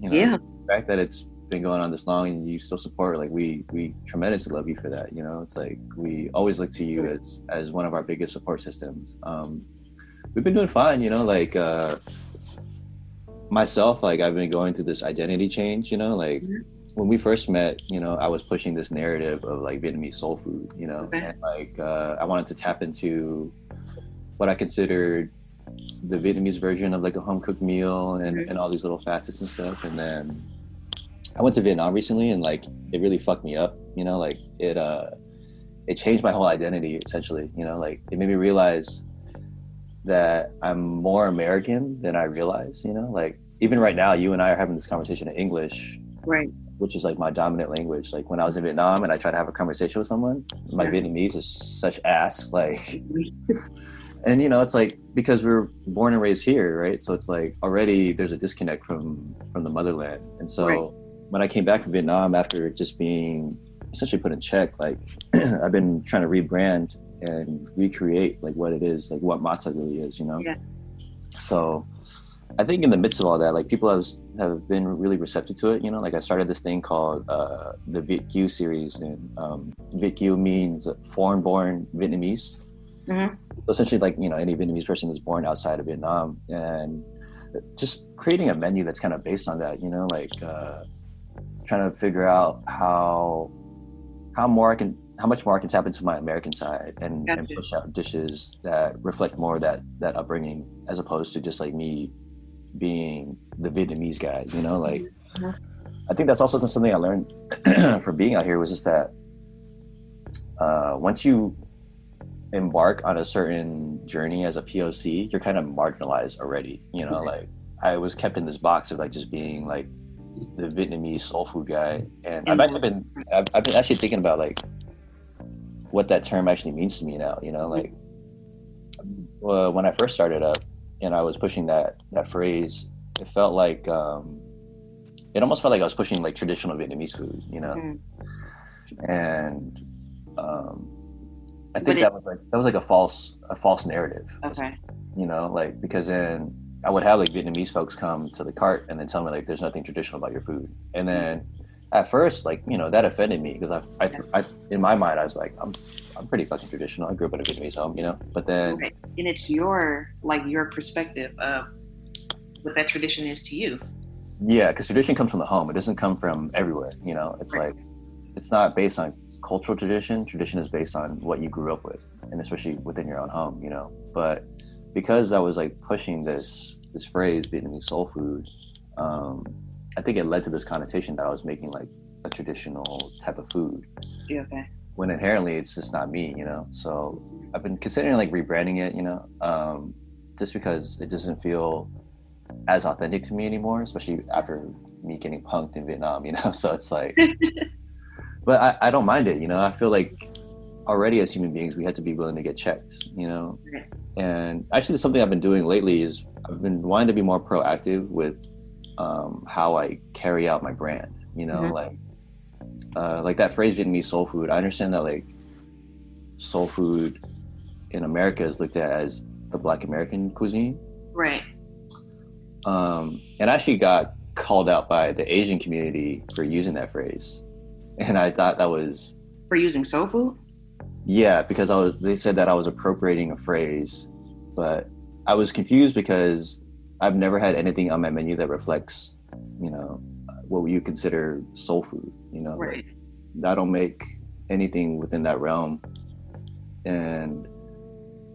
you know, yeah. the fact that it's been going on this long and you still support, like, we we tremendously love you for that. You know, it's like we always look to you as as one of our biggest support systems. Um, we've been doing fine, you know, like. Uh, myself, like I've been going through this identity change, you know, like mm-hmm. when we first met, you know, I was pushing this narrative of like Vietnamese soul food, you know, okay. and like uh, I wanted to tap into what I considered the Vietnamese version of like a home cooked meal and, mm-hmm. and all these little facets and stuff. And then I went to Vietnam recently and like it really fucked me up, you know, like it uh it changed my whole identity essentially, you know, like it made me realize that I'm more American than I realize, you know, like even right now, you and I are having this conversation in English, right? Which is like my dominant language. Like when I was in Vietnam and I try to have a conversation with someone, my Vietnamese is such ass. Like, and you know, it's like because we are born and raised here, right? So it's like already there's a disconnect from from the motherland. And so right. when I came back from Vietnam after just being essentially put in check. Like I've been trying to rebrand and recreate like what it is, like what Matta really is, you know. Yeah. So I think in the midst of all that, like people have have been really receptive to it. You know, like I started this thing called uh, the Viet Kieu series, and um, Viet Kieu means foreign-born Vietnamese. Mhm. Essentially, like you know, any Vietnamese person is born outside of Vietnam, and just creating a menu that's kind of based on that. You know, like uh, trying to figure out how how more I can how much more I can tap into my American side and, and push out dishes that reflect more that that upbringing as opposed to just like me being the Vietnamese guy, you know, like. I think that's also something I learned from being out here was just that uh, once you embark on a certain journey as a POC, you're kind of marginalized already, you know, like I was kept in this box of like just being like the Vietnamese soul food guy, and I've actually been I've, I've been actually thinking about like what that term actually means to me now, you know, like well, when I first started up and I was pushing that that phrase, it felt like um, it almost felt like I was pushing like traditional Vietnamese food, you know, Mm. and um, I think it- that was like that was like a false a false narrative, Okay. you know, like because then I would have like Vietnamese folks come to the cart and then tell me like there's nothing traditional about your food, and then at first like you know that offended me because I, I, I in my mind I was like I'm I'm pretty fucking traditional. I grew up in a Vietnamese home, you know, but then Right. And it's your like your perspective of what that tradition is to you. Yeah, because tradition comes from the home. It doesn't come from everywhere. You know, it's Right. like it's not based on cultural tradition. Tradition is based on what you grew up with, and especially within your own home. You know, but because I was like pushing this this phrase Vietnamese soul food, um, I think it led to this connotation that I was making like a traditional type of food Yeah, okay. when inherently it's just not me. You know, so I've been considering like rebranding it. You know, um, just because it doesn't feel as authentic to me anymore, especially after me getting punked in Vietnam, you know. So it's like, but I, I don't mind it, you know. I feel like already as human beings, we have to be willing to get checked, you know. Right. And actually, something I've been doing lately is I've been wanting to be more proactive with um, how I carry out my brand, you know, Mhm. like uh, like that phrase Vietnamese soul food. I understand that like soul food in America is looked at as the Black American cuisine Right. um, and I actually got called out by the Asian community for using that phrase, and I thought that was For using soul food? yeah because I was they said that I was appropriating a phrase, but I was confused because I've never had anything on my menu that reflects you know what you consider soul food. You know, Right. like, I don't make anything within that realm, and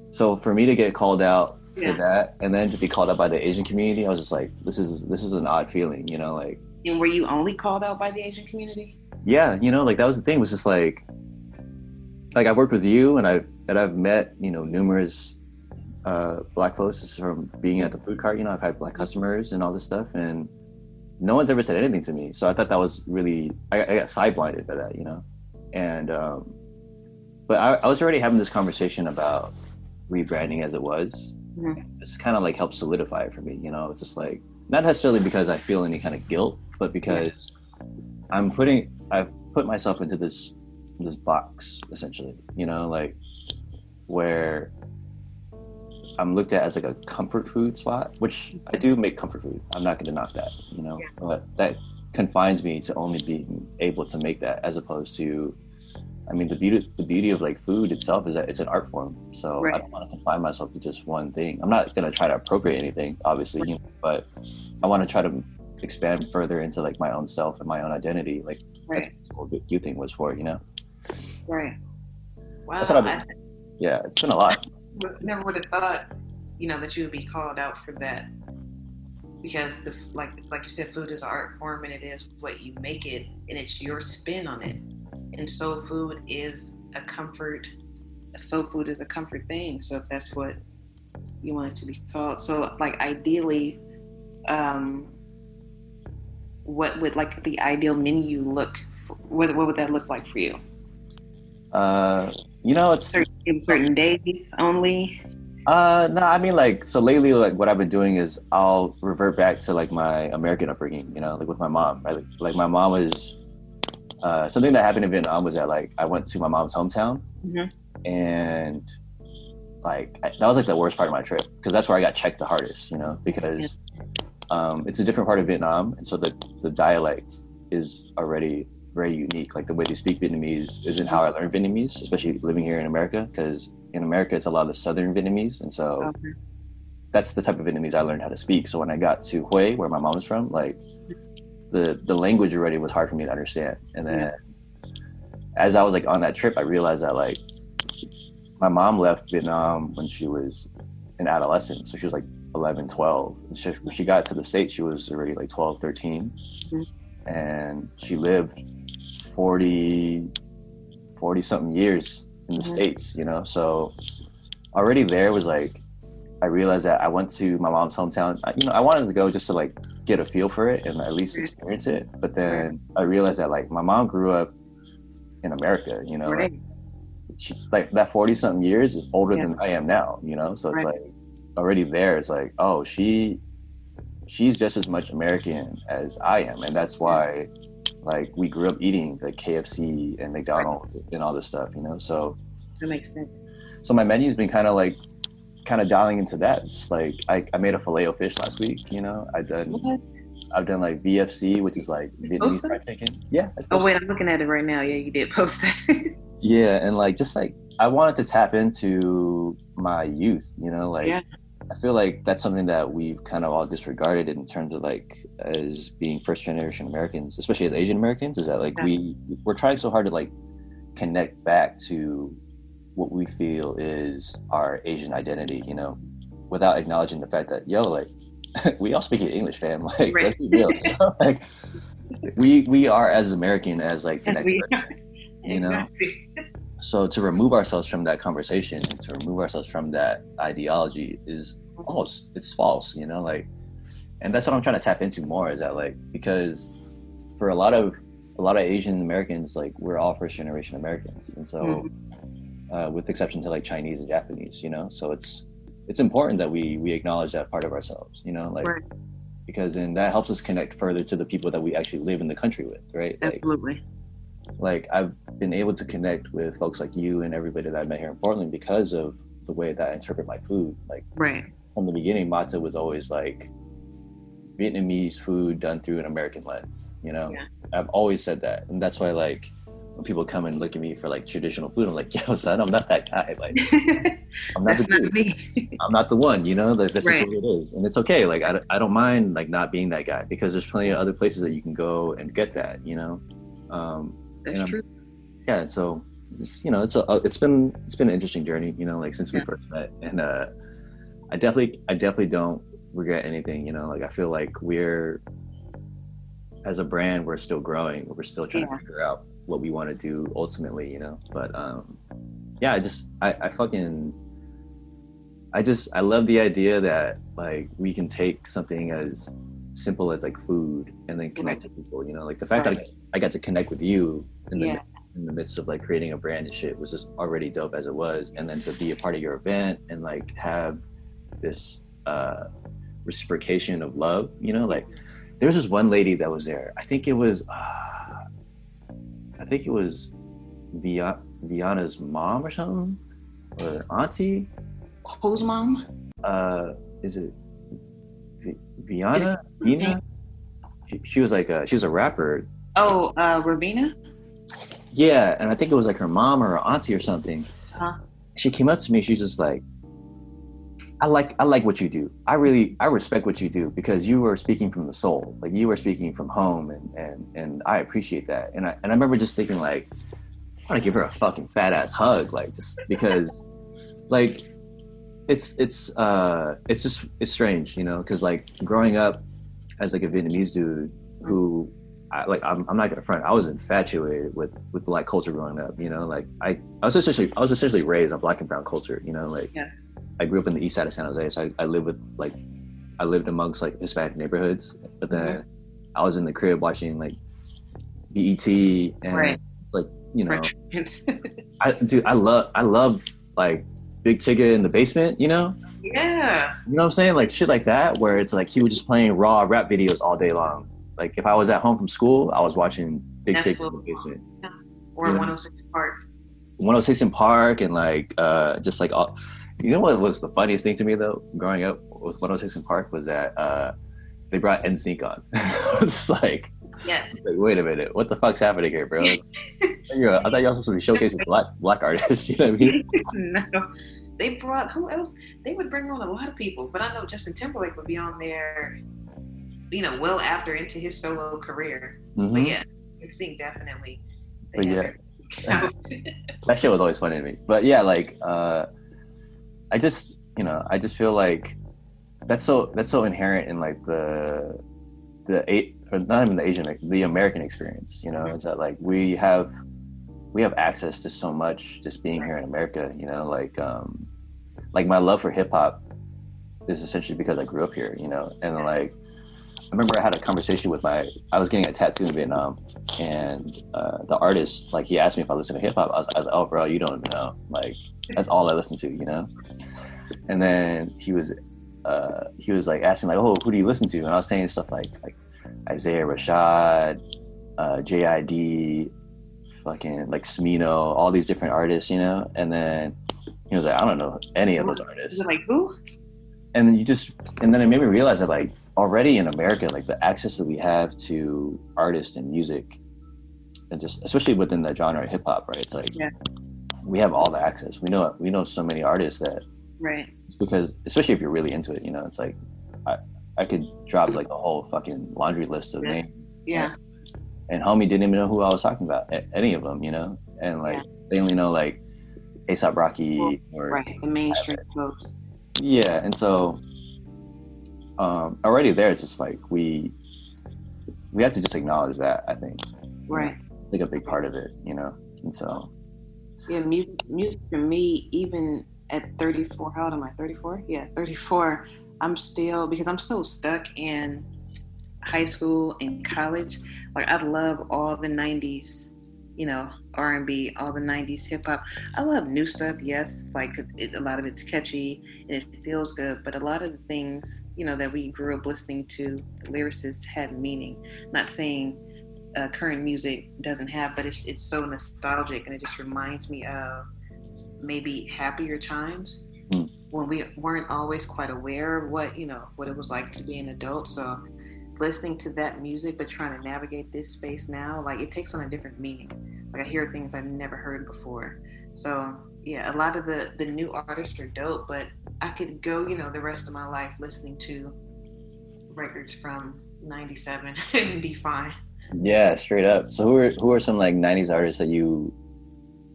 so for me to get called out for Yeah. that and then to be called out by the asian community i was just like this is this is an odd feeling you know like And were you only called out by the Asian community? yeah you know like that was the thing was just like like i've worked with you and i've and i've met you know numerous uh black folks just from being at the food cart you know i've had black customers and all this stuff and no one's ever said anything to me. So i thought that was really i, I got side blinded by that you know? And um but I, I was already having this conversation about rebranding as it was. Mhm. it's kind of like helped solidify it for me you know? It's just like not necessarily because i feel any kind of guilt but because i'm putting i've put myself into this this box essentially you know like where i'm looked at as like a comfort food spot which i do make comfort food i'm not going to knock that you know Yeah. but that confines me to only being able to make that as opposed to I mean, the beauty the beauty of like food itself is that it's an art form. So I don't want to confine myself to just one thing. I'm not gonna try to appropriate anything, obviously, you know, but I want to try to expand further into like my own self and my own identity. Like Right. that's what the you thing was for, you know? Right. Wow. That's what I've I been- Yeah, it's been a lot. never would have thought, you know, that you would be called out for that. Because the like like you said, food is an art form and it is what you make it and it's your spin on it. And soul food is a comfort soul food is a comfort thing. So if that's what you want it to be called. So like ideally, um what would like the ideal menu look what, what would that look like for you? Uh, you know, it's Certain, certain days only? Uh, no, I mean like so lately, like what I've been doing is I'll revert back to like my American upbringing, you know, like with my mom. Right? Like, like my mom was uh, something that happened in Vietnam was that like I went to my mom's hometown, Mhm. and like I- that was like the worst part of my trip because that's where I got checked the hardest, you know, because um, it's a different part of Vietnam, and so the the dialect is already very unique. Like the way they speak Vietnamese isn't how I learned Vietnamese, especially living here in America, because in America it's a lot of Southern Vietnamese, and so Okay. that's the type of Vietnamese I learned how to speak. So when I got to Hue, where my mom's from, like the the language already was hard for me to understand. And then as I was like on that trip, I realized that like my mom left Vietnam when she was an adolescent. So she was like 11, 12. And she, when she got to the States, she was already like 12, 13. Mhm. And she lived 40, 40 something years in the Mhm. States, you know? So already there was like, I realized that I went to my mom's hometown. I, you know, I wanted to go just to like get a feel for it and at least experience it. But then I realized that like my mom grew up in America, you know, Right. like, she, like that 40 something years is older Yeah. than I am now, you know? So it's Right. like already there. It's like, oh, she, she's just as much American as I am. And that's why like we grew up eating like KFC and McDonald's and all this stuff, you know? So, That makes sense. so my menu's been kind of like kind of dialing into that It's like I, I made a filet o fish last week you know i've done What? i've done like vfc which is like vietnamese fried chicken yeah Oh wait, I'm looking at it right now. Yeah, you did post that. yeah and like just like i wanted to tap into my youth you know like Yeah. I feel like that's something that we've kind of all disregarded in terms of like as being first generation americans especially as asian americans is that like Yeah. we we're trying so hard to like connect back to what we feel is our asian identity you know without acknowledging the fact that yo like we all speak English, fam. Like, Right. let's be real. You know? like, we we are as American as like the Yes, next we- person. you know? exactly. So to remove ourselves from that conversation, to remove ourselves from that ideology is almost it's false. You know, like, and that's what I'm trying to tap into more. Is that like because for a lot of a lot of Asian Americans, like we're all first generation Americans, and so Mm-hmm. uh, with exception to like Chinese and Japanese, you know, so it's it's important that we we acknowledge that part of ourselves, you know, like Right. because then that helps us connect further to the people that we actually live in the country with, right? Absolutely. like I've been able to connect with folks like you and everybody that I met here in Portland because of the way that I interpret my food. Like Right. from the beginning, Matta was always like Vietnamese food done through an American lens. You know, Yeah. I've always said that, and that's why like when people come and look at me for like traditional food, I'm like, yo, son, I'm not that guy. Like I'm not That's the dude. not me. I'm not the one, you know, like, that's Right. just what it is. And it's okay. Like, I, don't- I don't mind like not being that guy because there's plenty of other places that you can go and get that, you know? Um, That's Yeah. true. yeah. So just, you know, it's a, it's been, it's been an interesting journey, you know, like since we Yeah. first met and, uh, I definitely, I definitely don't regret anything, you know, like I feel like we're, as a brand, we're still growing. We're still trying Yeah. to figure out what we want to do ultimately, you know, but, um, yeah, I just, I, I fucking, I just I love the idea that like we can take something as simple as like food and then connect to people. You know, like the fact that I, I got to connect with you in the Yeah. in the midst of like creating a brand and shit was just already dope as it was, and then to be a part of your event and like have this uh reciprocation of love. You know, like there was this one lady that was there. I think it was uh, I think it was Via- Viana's mom or something or auntie Whose mom? uh is it Viana? Vina? She, she was like a, she was a rapper. Oh, uh, Ravina. Yeah, and I think it was like her mom or her auntie or something. Huh. She came up to me, she's just like I like I like what you do. I really I respect what you do because you were speaking from the soul. Like you were speaking from home and and and I appreciate that. And I and I remember just thinking like I want to give her a fucking fat ass hug like just because like it's it's uh it's just it's strange, you know, cuz like growing up as like a Vietnamese dude who I, like I'm, I'm not gonna front. I was infatuated with with black culture growing up. You know, like I, I was essentially I was essentially raised on black and brown culture. You know, like Yeah. I grew up in the east side of San Jose, so I, I lived with like I lived amongst like Hispanic neighborhoods. But then I was in the crib watching like BET and Right. like you know, Right. I dude I love I love like Big Tigger in the basement. You know, yeah. you know what I'm saying? Like shit like that, where it's like he was just playing raw rap videos all day long. like if I was at home from school, I was watching Big That's Take in the basement. Or Yeah. 106 Park. 106 in Park and like uh just like all you know what was the funniest thing to me though growing up with 106 in Park was that uh they brought NSYNC on. it's like, Yes. like wait a minute, what the fuck's happening here, bro? Know, I thought y'all supposed to be showcasing black black artists, you know what I mean? no. They brought who else? They would bring on a lot of people, but I know Justin Timberlake would be on there, you know, well after into his solo career. But Mhm. yeah, I think definitely. But yeah. that shit was always funny to me. But yeah, like uh I just you know, I just feel like that's so that's so inherent in like the the eight or not even the Asian the American experience, you know, is that like we have we have access to so much just being here in America, you know, like um like my love for hip hop is essentially because I grew up here, you know, and like I remember I had a conversation with my I was getting a tattoo in Vietnam and uh, the artist like he asked me if I listen to hip hop. I was, I was like, oh bro, you don't know. Like that's all I listen to, you know. And then he was uh, he was like asking like, oh, who do you listen to? And I was saying stuff like like Isaiah Rashad, uh, JID, fucking like Smino, all these different artists, you know. And then he was like, I don't know any of those artists like who? and then you just and then it made me realize that like already in america like the access that we have to artists and music and just especially within the genre of hip-hop right it's like Yeah. we have all the access we know we know so many artists that Right. because especially if you're really into it you know it's like i i could drop like a whole fucking laundry list of Yeah. names Yeah. And homie didn't even know who i was talking about any of them you know and like Yeah. they only know like asap rocky or Right. The mainstream folks. yeah and so um already there it's just like we we have to just acknowledge that i think Right. like a big part of it you know and so Yeah, music, music for me, even at 34, how old am I? 34? Yeah, 34. I'm still because I'm so stuck in high school and college. Like I love all the 90s, you know, R&B, all the 90s hip hop. I love new stuff, yes. Like it, a lot of it's catchy and it feels good, but a lot of the things, you know, that we grew up listening to, the lyricists had meaning. Not saying uh, current music doesn't have, but it's it's so nostalgic and it just reminds me of maybe happier times Mm. when we weren't always quite aware of what you know what it was like to be an adult. So listening to that music, but trying to navigate this space now, like it takes on a different meaning. Like I hear things I never heard before. So yeah, a lot of the the new artists are dope, but I could go you know the rest of my life listening to records from '97 and be fine. yeah straight up so who are who are some like 90s artists that you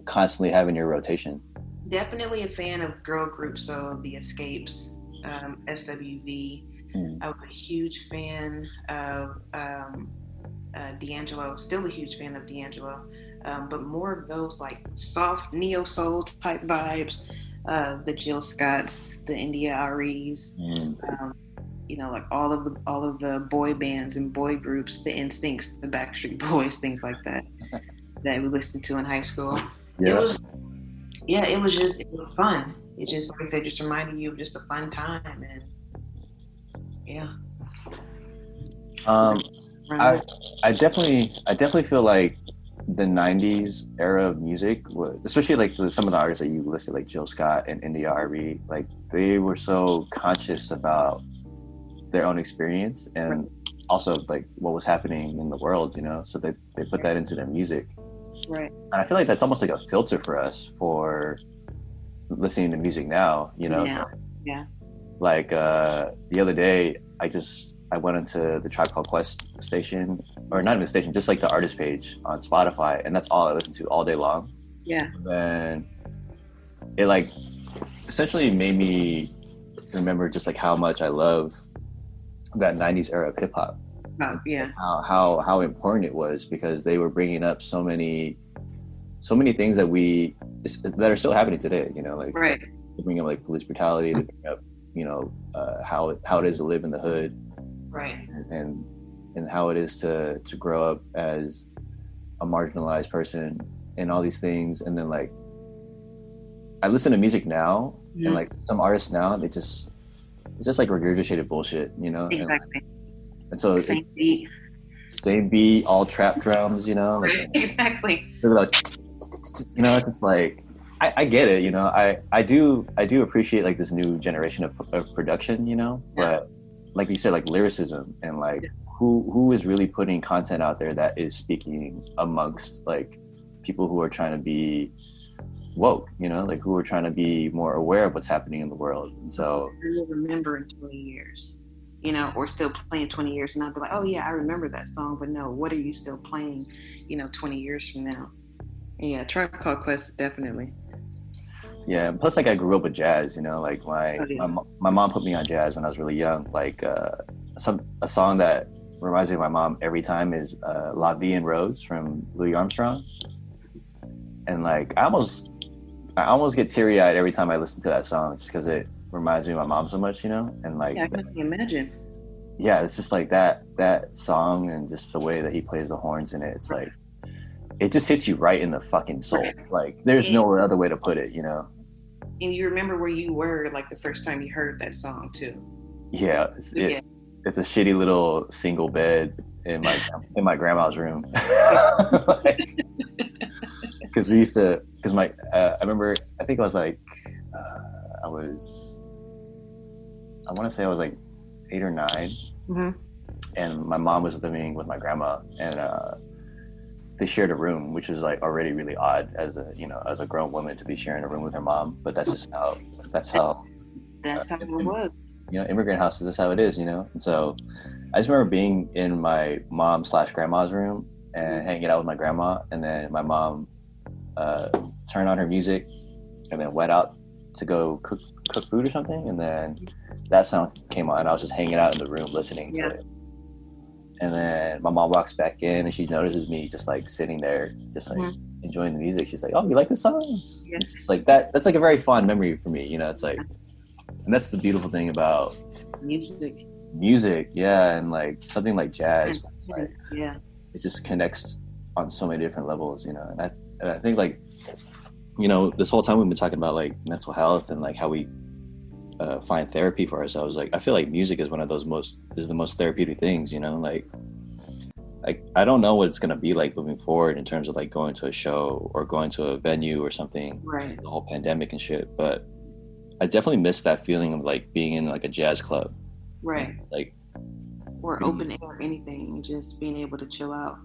constantly have in your rotation Definitely a fan of girl groups, so The Xscapes, um, SWV. Mm. I was a huge fan of um, uh, D'Angelo, still a huge fan of D'Angelo, um, but more of those like soft neo soul type vibes. Uh, the Jill Scotts, the India Aries, Mm. um, you know, like all of the all of the boy bands and boy groups, the NSYNCs, the Backstreet Boys, things like that, that we listened to in high school. yeah It was, yeah, it was just it was fun. It just like I said, just reminded you of just a fun time and yeah. um I, I definitely I definitely feel like the '90s era of music, especially like the, some of the artists that you listed, like Jill Scott and India Arie, like they were so conscious about their own experience and also like what was happening in the world, you know. So they they put that into their music, right. and I feel like that's almost like a filter for us for listening to music now, you know. Yeah. Yeah. Like uh, the other day, I just I went into the Tribe Called Quest station, or not even station, just like the artist page on Spotify, and that's all I listen to all day long. Yeah. And then it like essentially made me remember just like how much I love that '90s era of hip hop. Oh, yeah. How how how important it was because they were bringing up so many so many things that we that are still happening today. You know, like Right. they bring up like police brutality. They bring up you know uh, how how it is to live in the hood Right. and and how it is to to grow up as a marginalized person and all these things and then like I listen to music now and like some artists now they just it's just like regurgitated bullshit you know Exactly. and so Same it's, beat. same beat, all trap drums, you know. Like, exactly. like, you know, it's just like I, I get it, you know. I I do I do appreciate like this new generation of, of production, you know. Yeah. But like you said, like lyricism and like who who is really putting content out there that is speaking amongst like people who are trying to be woke, you know, like who are trying to be more aware of what's happening in the world. And so remember in 20 years, you know, or still playing 20 years, and I'll be like, oh yeah, I remember that song, but no, what are you still playing, you know, 20 years from now? Yeah, Tribe Called Quest definitely. Yeah, plus like I grew up with jazz, you know, like my Oh, yeah. my, my mom put me on jazz when I was really young. Like uh, some a song that reminds me of my mom every time is uh, "La Vie en Rose" from Louis Armstrong, and like I almost I almost get teary eyed every time I listen to that song just because it reminds me of my mom so much, you know, and like Yeah, I can imagine. yeah, it's just like that that song and just the way that he plays the horns in it. It's like it just hits you right in the fucking soul. Like there's no other way to put it, you know. And you remember where you were like the first time you heard that song too. Yeah, it's, it, it's a shitty little single bed in my in my grandma's room. Because we used to, because my uh, I remember I think I was like uh, I was I want to say I was like eight or 9 Mm-hmm. and my mom was living with my grandma, and uh, they shared a room, which was like already really odd as a you know as a grown woman to be sharing a room with her mom. But that's just how that's how That's how it was. you know, immigrant houses, that's how it is, you know? And so I just remember being in my mom slash grandma's room and hanging out with my grandma. And then my mom uh, turned on her music and then went out to go cook, cook food or something. And then that song came on. and I was just hanging out in the room listening to it. And then my mom walks back in and she notices me just like sitting there, just like Mhm. enjoying the music. She's like, Oh, you like the songs? It's like that. That's like a very fond memory for me. You know, it's like, and that's the beautiful thing about Music. music yeah and like something like jazz it's like Yeah. it just connects on so many different levels you know and i and i think like you know this whole time we've been talking about like mental health and like how we uh, find therapy for ourselves like i feel like music is one of those most is the most therapeutic things you know like like i don't know what it's going to be like moving forward in terms of like going to a show or going to a venue or something Right. the whole pandemic and shit but i definitely miss that feeling of like being in like a jazz club Right. like Or open air, or anything, just being able to chill out.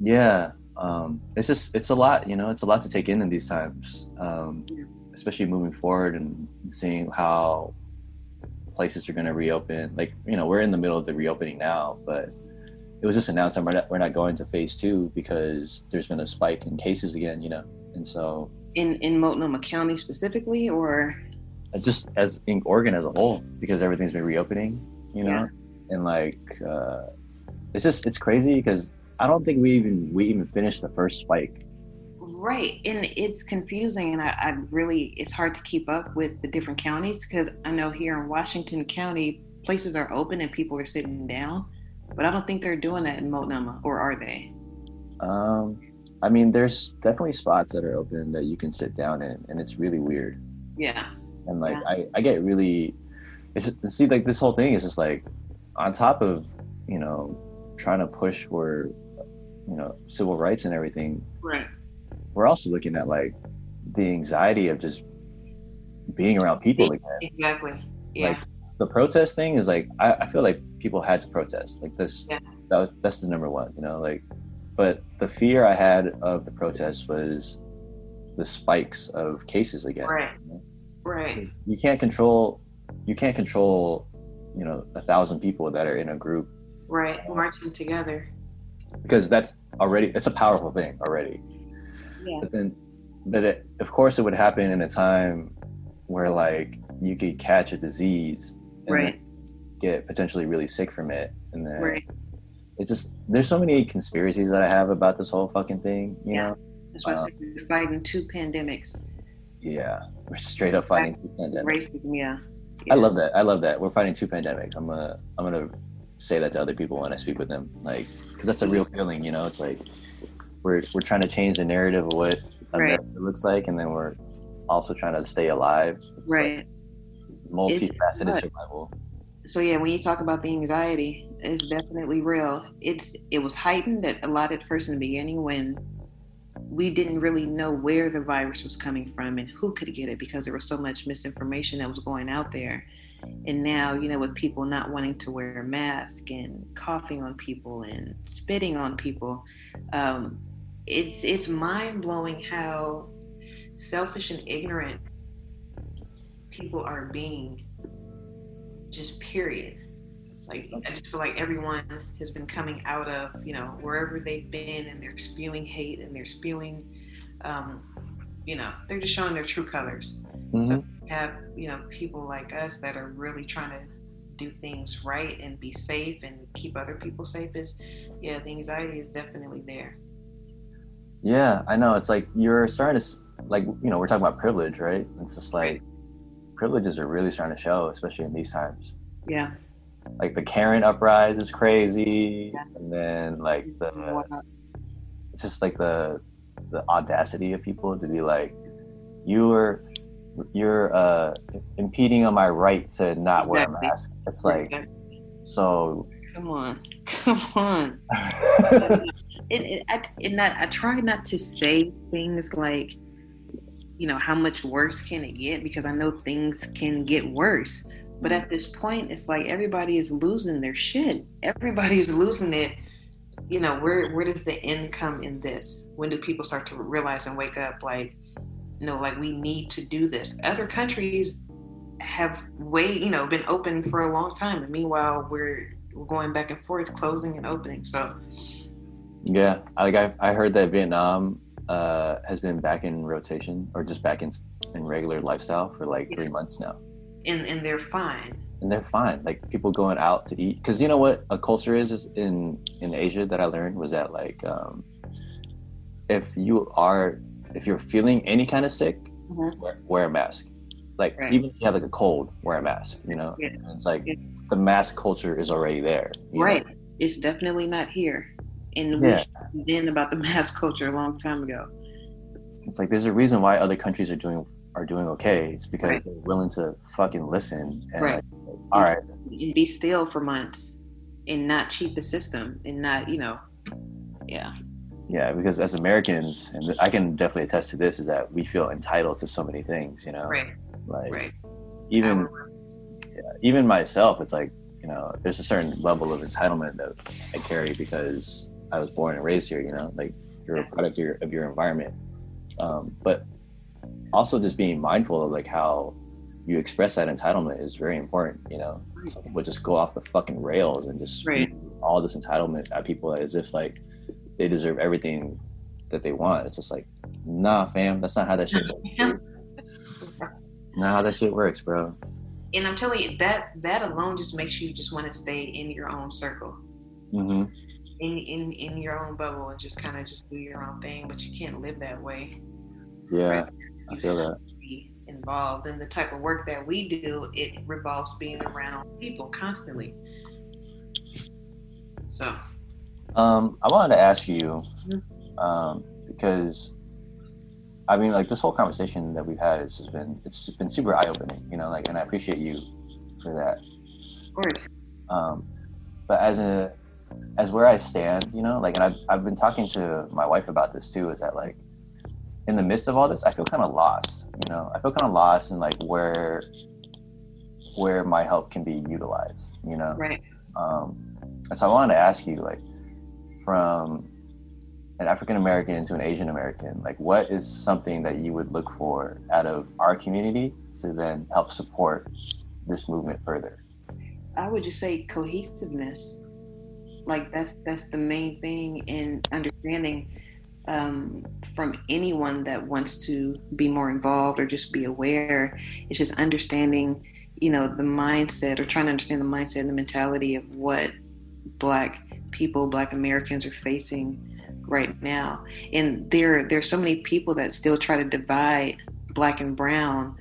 yeah um it's just it's a lot you know it's a lot to take in in these times um Yeah. especially moving forward and seeing how places are going to reopen like you know we're in the middle of the reopening now but it was just announced that we're not, we're not going to phase two because there's been a spike in cases again you know and so In in Multnomah County specifically, or uh, just as in Oregon as a whole because everything's been reopening, you know, Yeah. and like uh, it's just it's crazy because I don't think we even we even finished the first spike. Right, and it's confusing, and I, I really it's hard to keep up with the different counties because I know here in Washington County places are open and people are sitting down, but I don't think they're doing that in Multnomah, or are they? Um, I mean, there's definitely spots that are open that you can sit down in, and it's really weird. Yeah. And like Yeah. I I get really, it's see like this whole thing is just like on top of you know trying to push for you know civil rights and everything Right. We're also looking at like the anxiety of just being around people again. Exactly. Yeah. Like, The protest thing is like I, I feel like people had to protest. Like this Yeah. that was that's the number one, you know, like but the fear I had of the protest was the spikes of cases again. Right. you know? right. You can't control you can't control, you know, a thousand people that are in a group Right. Marching together. because that's already it's a powerful thing already. Yeah. but then but it, of course it would happen in a time where like you could catch a disease and Right. get potentially really sick from it and then Right. it's just there's so many conspiracies that i have about this whole fucking thing you Yeah. know That's why I said um, we're fighting two pandemics. yeah we're straight up fighting two pandemics Racism, yeah. i love that i love that we're fighting two pandemics i'm gonna i'm gonna say that to other people when i speak with them like because that's a real feeling you know it's like we're we're trying to change the narrative of what Right. Looks like and then we're also trying to stay alive It's like Right. multifaceted It's- survival So yeah, when you talk about the anxiety, it's definitely real. It's it was heightened at a lot at first in the beginning when we didn't really know where the virus was coming from and who could get it because there was so much misinformation that was going out there. And now, you know, with people not wanting to wear a mask and coughing on people and spitting on people, um, it's it's mind blowing how selfish and ignorant people are being. Just period. Like I just feel like everyone has been coming out of you know wherever they've been, and they're spewing hate and they're spewing, um, you know, they're just showing their true colors. Mm-hmm. So have you know people like us that are really trying to do things right and be safe and keep other people safe is yeah the anxiety is definitely there yeah i know it's like you're starting to like you know we're talking about privilege right it's just like privileges are really starting to show especially in these times yeah like the Karen uprise is crazy, yeah. and then like the it's just like the the audacity of people to be like, you're you're uh, impeding on my right to not wear a mask. It's like so. Come on, come on. it, it, I, it not, I try not to say things like, you know, how much worse can it get? Because I know things can get worse. But at this point, it's like everybody is losing their shit. Everybody's losing it. You know, where where does the end come in this? When do people start to realize and wake up like, you know, like we need to do this? Other countries have way, you know, been open for a long time. And meanwhile, we're we're going back and forth, closing and opening. So yeah, like I I heard that Vietnam uh, has been back in rotation or just back in in regular lifestyle for like yeah. three months now and and they're fine and they're fine like people going out to eat because you know what a culture is, is in in asia that i learned was that like um if you are if you're feeling any kind of sick mm-hmm. wear, wear, a mask like right. even if you have like a cold wear a mask you know yeah. it's like yeah. the mask culture is already there right know? it's definitely not here and yeah. we been about the mask culture a long time ago it's like there's a reason why other countries are doing are doing okay, it's because right. they're willing to fucking listen. And right. Like, all right. And be still for months and not cheat the system and not, you know, yeah. Yeah, because as Americans, and I can definitely attest to this, is that we feel entitled to so many things, you know? Right. Like, right. even, yeah, even myself, it's like, you know, there's a certain level of entitlement that I carry because I was born and raised here, you know, like you're a product of your, of your environment. Um, but also just being mindful of like how you express that entitlement is very important. You know, some people just go off the fucking rails and just right. all this entitlement at people as if like they deserve everything that they want. It's just like, nah, fam, that's not how that shit works. Not how that shit works, bro. And I'm telling you, that that alone just makes you just want to stay in your own circle. Mm-hmm. In, in in your own bubble and just kind of just do your own thing, but you can't live that way. Yeah. Right? I feel that. Be involved in the type of work that we do, it revolves being around people constantly. So, um, I wanted to ask you, mm-hmm. um, because I mean, like this whole conversation that we've had has been it's been super eye opening, you know, like, and I appreciate you for that. Of course. Um, but as a as where I stand, you know, like, and I've I've been talking to my wife about this too, is that like in the midst of all this, I feel kind of lost. You know, I feel kind of lost in like where where my help can be utilized. You know, right. Um, and so I wanted to ask you, like, from an African American to an Asian American, like, what is something that you would look for out of our community to then help support this movement further? I would just say cohesiveness. Like that's that's the main thing in understanding um, from anyone that wants to be more involved or just be aware. It's just understanding, you know, the mindset or trying to understand the mindset and the mentality of what Black people, Black Americans are facing right now. And there, there's so many people that still try to divide Black and Brown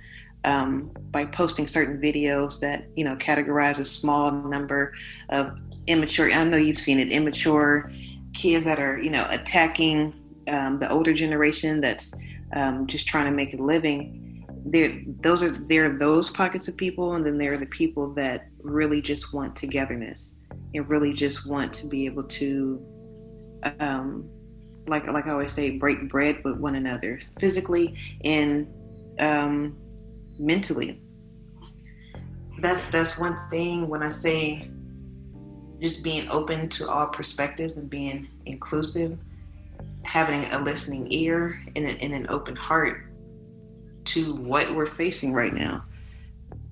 um, by posting certain videos that you know categorize a small number of immature. I know you've seen it, immature kids that are you know attacking um, the older generation that's um, just trying to make a living. There, those are there are those pockets of people, and then there are the people that really just want togetherness. and really just want to be able to, um, like like I always say, break bread with one another physically and um, mentally. That's that's one thing when I say just being open to all perspectives and being inclusive, having a listening ear and, a, and an open heart to what we're facing right now.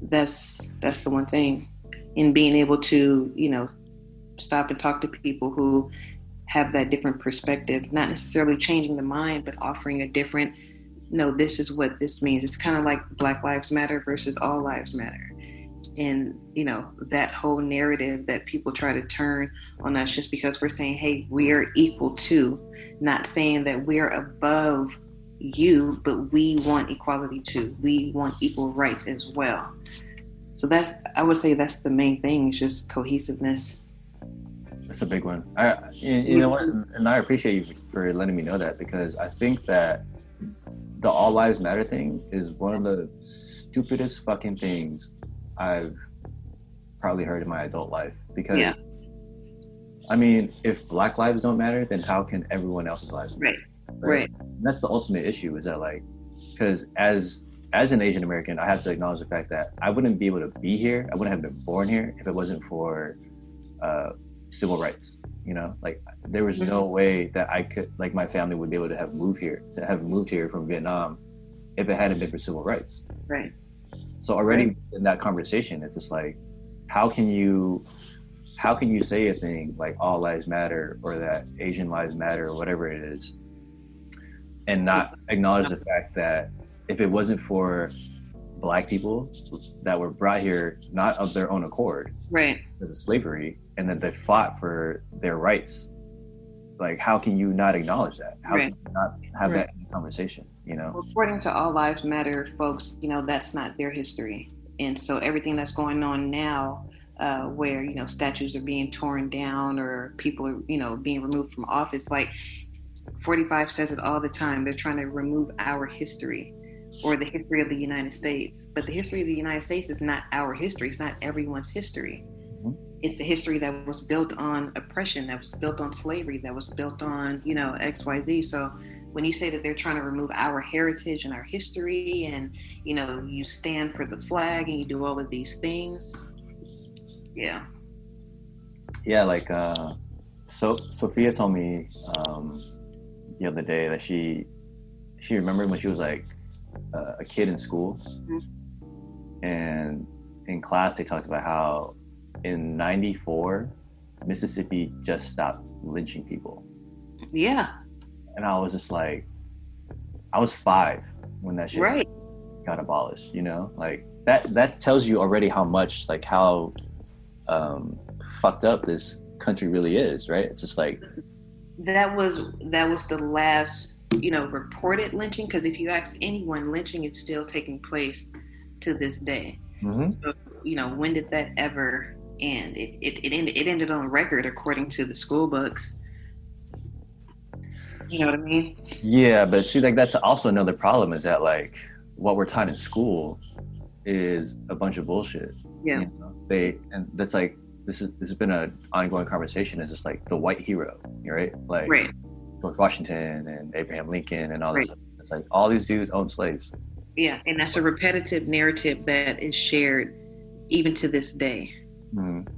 That's that's the one thing. In being able to, you know, stop and talk to people who have that different perspective, not necessarily changing the mind, but offering a different, no, this is what this means. It's kind of like Black Lives Matter versus All Lives Matter. And, you know, that whole narrative that people try to turn on us just because we're saying, hey, we are equal to, not saying that we're above you, but we want equality too. We want equal rights as well. So that's I would say that's the main thing is just cohesiveness. That's a big one. I you, you know what, and I appreciate you for letting me know that because I think that the all lives matter thing is one of the stupidest fucking things I've probably heard in my adult life because yeah. I mean, if black lives don't matter, then how can everyone else's lives matter? Right. Right. right. that's the ultimate issue is that like, because as as an Asian American, I have to acknowledge the fact that I wouldn't be able to be here. I wouldn't have been born here if it wasn't for uh, civil rights. You know, like there was no mm-hmm. way that I could, like, my family would be able to have moved here, to have moved here from Vietnam, if it hadn't been for civil rights. Right. So already right. in that conversation, it's just like, how can you, how can you say a thing like all lives matter or that Asian lives matter or whatever it is, and not acknowledge the fact that if it wasn't for black people that were brought here not of their own accord right because of slavery and that they fought for their rights like how can you not acknowledge that how right. can you not have right. that conversation you know according to all lives matter folks you know that's not their history and so everything that's going on now uh, where you know statues are being torn down or people are you know being removed from office like 45 says it all the time. They're trying to remove our history or the history of the United States. But the history of the United States is not our history, it's not everyone's history. It's a history that was built on oppression, that was built on slavery, that was built on, you know, XYZ. So when you say that they're trying to remove our heritage and our history and, you know, you stand for the flag and you do all of these things, yeah. Yeah, like uh so Sophia told me um the other day that she she remembered when she was like uh, a kid in school, mm-hmm. and in class they talked about how in '94 Mississippi just stopped lynching people. Yeah. And I was just like, I was five when that shit right. got abolished. You know, like that that tells you already how much like how um, fucked up this country really is, right? It's just like that was that was the last you know reported lynching because if you ask anyone lynching is still taking place to this day mm-hmm. so you know when did that ever end it, it, it, ended, it ended on record according to the school books you know what i mean yeah but see like that's also another problem is that like what we're taught in school is a bunch of bullshit yeah you know? they and that's like this is this has been an ongoing conversation. Is just like the white hero, right? Like right. George Washington and Abraham Lincoln and all this. Right. It's like all these dudes own slaves. Yeah, and that's a repetitive narrative that is shared even to this day. Mm-hmm.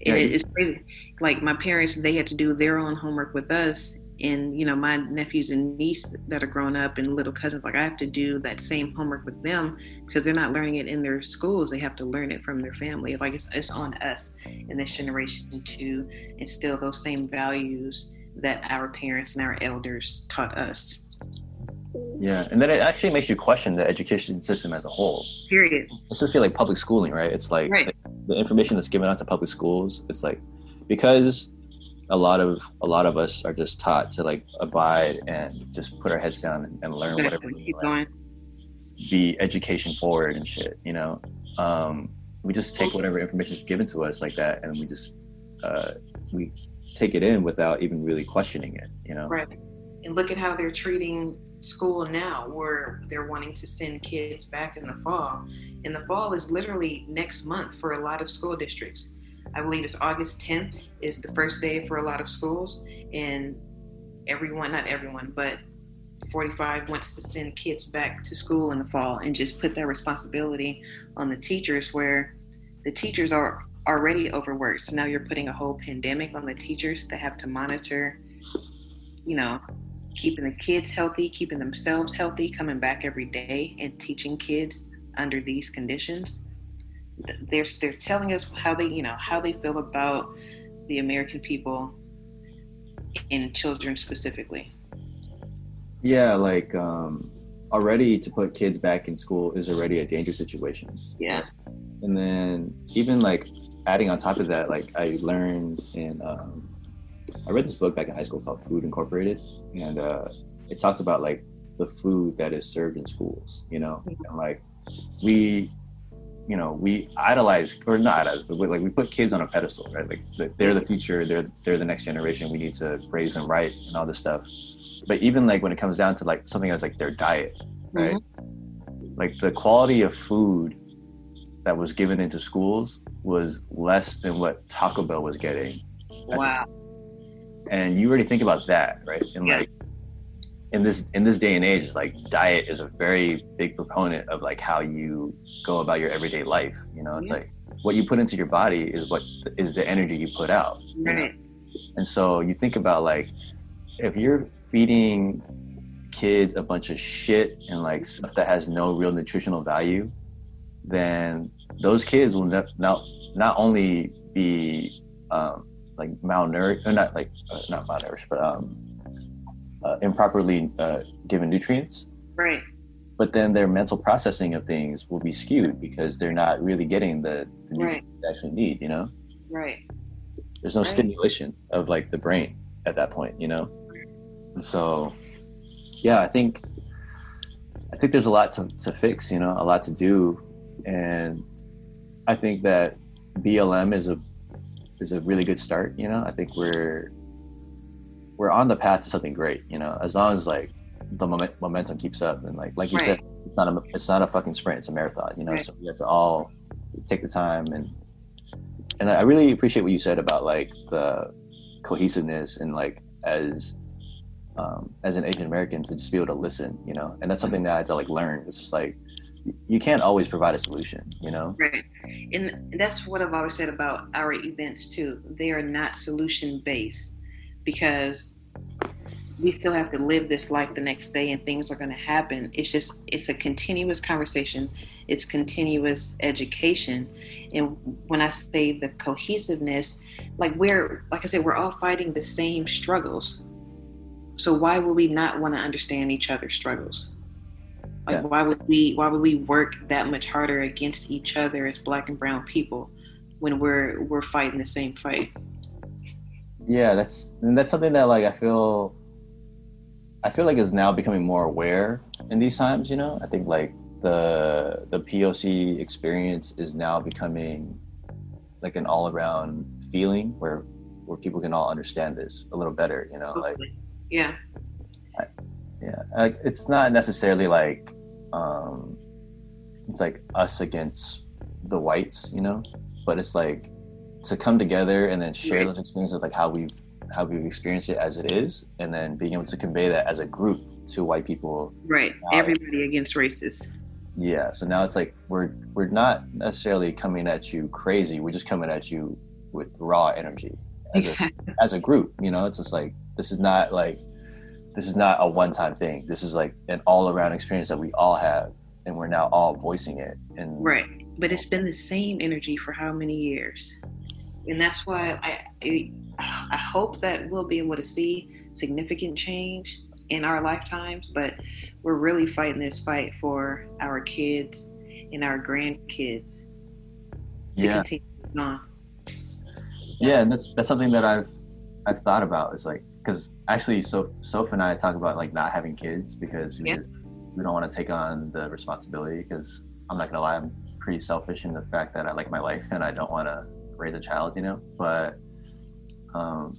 Yeah, it's crazy. Like my parents, they had to do their own homework with us, and you know my nephews and niece that are grown up and little cousins like i have to do that same homework with them because they're not learning it in their schools they have to learn it from their family like it's, it's on us in this generation to instill those same values that our parents and our elders taught us yeah and then it actually makes you question the education system as a whole. Period. Feel like public schooling right? It's like right. the, the information that's given out to public schools it's like because a lot of a lot of us are just taught to like abide and just put our heads down and, and learn whatever we keep going. be education forward and shit you know? Um, we just take whatever information is given to us like that and we just uh, we take it in without even really questioning it you know? Right. And look at how they're treating school now where they're wanting to send kids back in the fall. And the fall is literally next month for a lot of school districts. I believe it's August 10th is the first day for a lot of schools, and everyone, not everyone, but 45 wants to send kids back to school in the fall and just put that responsibility on the teachers where the teachers are already overworked. So now you're putting a whole pandemic on the teachers to have to monitor, you know, keeping the kids healthy, keeping themselves healthy, coming back every day and teaching kids under these conditions. They're they're telling us how they, you know, how they feel about the American people and children specifically. Yeah, like um, already to put kids back in school is already a dangerous situation. Yeah. And then even like adding on top of that, like I learned in um, I read this book back in high school called Food Incorporated, and uh, it talks about like the food that is served in schools. You know, mm-hmm. and like we you know we idolize or not idolize, but like we put kids on a pedestal right like they're the future they're they're the next generation we need to raise them right and all this stuff but even like when it comes down to like something as like their diet right mm-hmm. like the quality of food that was given into schools was less than what taco bell was getting wow and you already think about that right and yeah. like in this in this day and age like diet is a very big proponent of like how you go about your everyday life you know it's yeah. like what you put into your body is what is the energy you put out right and so you think about like if you're feeding kids a bunch of shit and like stuff that has no real nutritional value then those kids will ne- not not only be um, like malnourished or not like uh, not malnourished but um uh, improperly uh, given nutrients. Right. But then their mental processing of things will be skewed because they're not really getting the, the nutrients right. they actually need, you know? Right. There's no right. stimulation of like the brain at that point, you know? And so, yeah, I think, I think there's a lot to, to fix, you know, a lot to do. And I think that BLM is a, is a really good start, you know? I think we're, we're on the path to something great. You know, as long as like the moment, momentum keeps up and like like you right. said, it's not a it's not a fucking sprint. It's a marathon. You know, right. so we have to all take the time and and I really appreciate what you said about like the cohesiveness and like as um, as an Asian American to just be able to listen, you know, and that's something that I had to like learn. It's just like you can't always provide a solution, you know. Right, and that's what I've always said about our events too. They are not solution based because we still have to live this life the next day and things are going to happen. It's just it's a continuous conversation. It's continuous education. And when i say the cohesiveness like we're like i said we're all fighting the same struggles. So why would we not want to understand each other's struggles like yeah. why would we why would we work that much harder against each other as black and brown people when we're we're fighting the same fight? Yeah that's that's something that like i feel i feel like is now becoming more aware in these times you know? I think like the the poc experience is now becoming like an all-around feeling where where people can all understand this a little better you know? Like yeah. I, yeah like it's not necessarily like um it's like us against the whites you know? But it's like to come together and then share those experiences like how we've how we've experienced it as it is and then being able to convey that as a group to white people right. everybody against races. Yeah. So now it's like we're we're not necessarily coming at you crazy. We're just coming at you with raw energy as, exactly. a, as a group you know? It's just like this is not like this is not a one-time thing this is like an all-around experience that we all have and we're now all voicing it and right but it's been the same energy for how many years and that's why I, I hope that we'll be able to see significant change in our lifetimes. But we're really fighting this fight for our kids and our grandkids yeah. Yeah, and that's that's something that I've I've thought about. Is like because actually, so Soph and I talk about like not having kids because we yeah. just, we don't want to take on the responsibility because I'm not gonna lie, I'm pretty selfish in the fact that I like my life and I don't want to raise a child, you know. But um,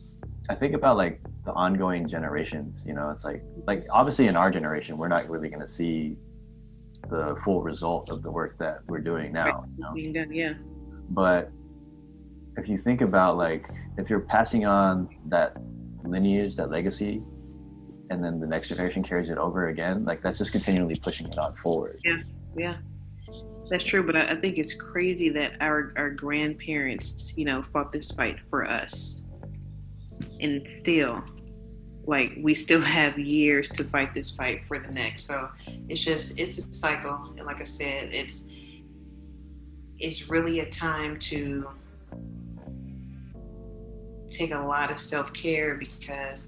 I think about like the ongoing generations. You know, it's like like obviously in our generation, we're not really going to see the full result of the work that we're doing now. You know? Yeah. But if you think about like if you're passing on that lineage, that legacy, and then the next generation carries it over again, like that's just continually pushing it on forward. Yeah, yeah. That's true, but I, I think it's crazy that our our grandparents, you know, fought this fight for us, and still, like we still have years to fight this fight for the next. So it's just it's a cycle, and like I said, it's it's really a time to take a lot of self care because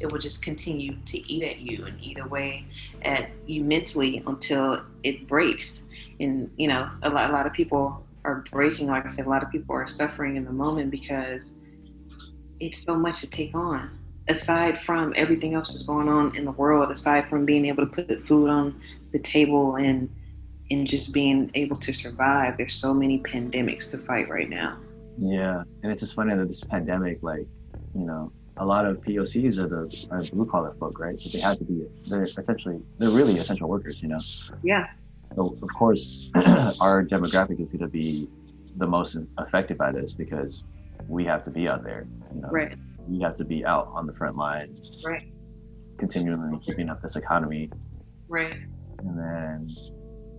it will just continue to eat at you and eat away at you mentally until it breaks. And you know, a lot, a lot of people are breaking. Like I said, a lot of people are suffering in the moment because it's so much to take on. Aside from everything else that's going on in the world, aside from being able to put food on the table and and just being able to survive, there's so many pandemics to fight right now. Yeah, and it's just funny that this pandemic, like, you know, a lot of POCs are the are blue collar folk, right? So they have to be they're essentially they're really essential workers, you know. Yeah. So of course, our demographic is going to be the most affected by this because we have to be out there, you know. Right. We have to be out on the front line. Right. Continually keeping up this economy. Right. And then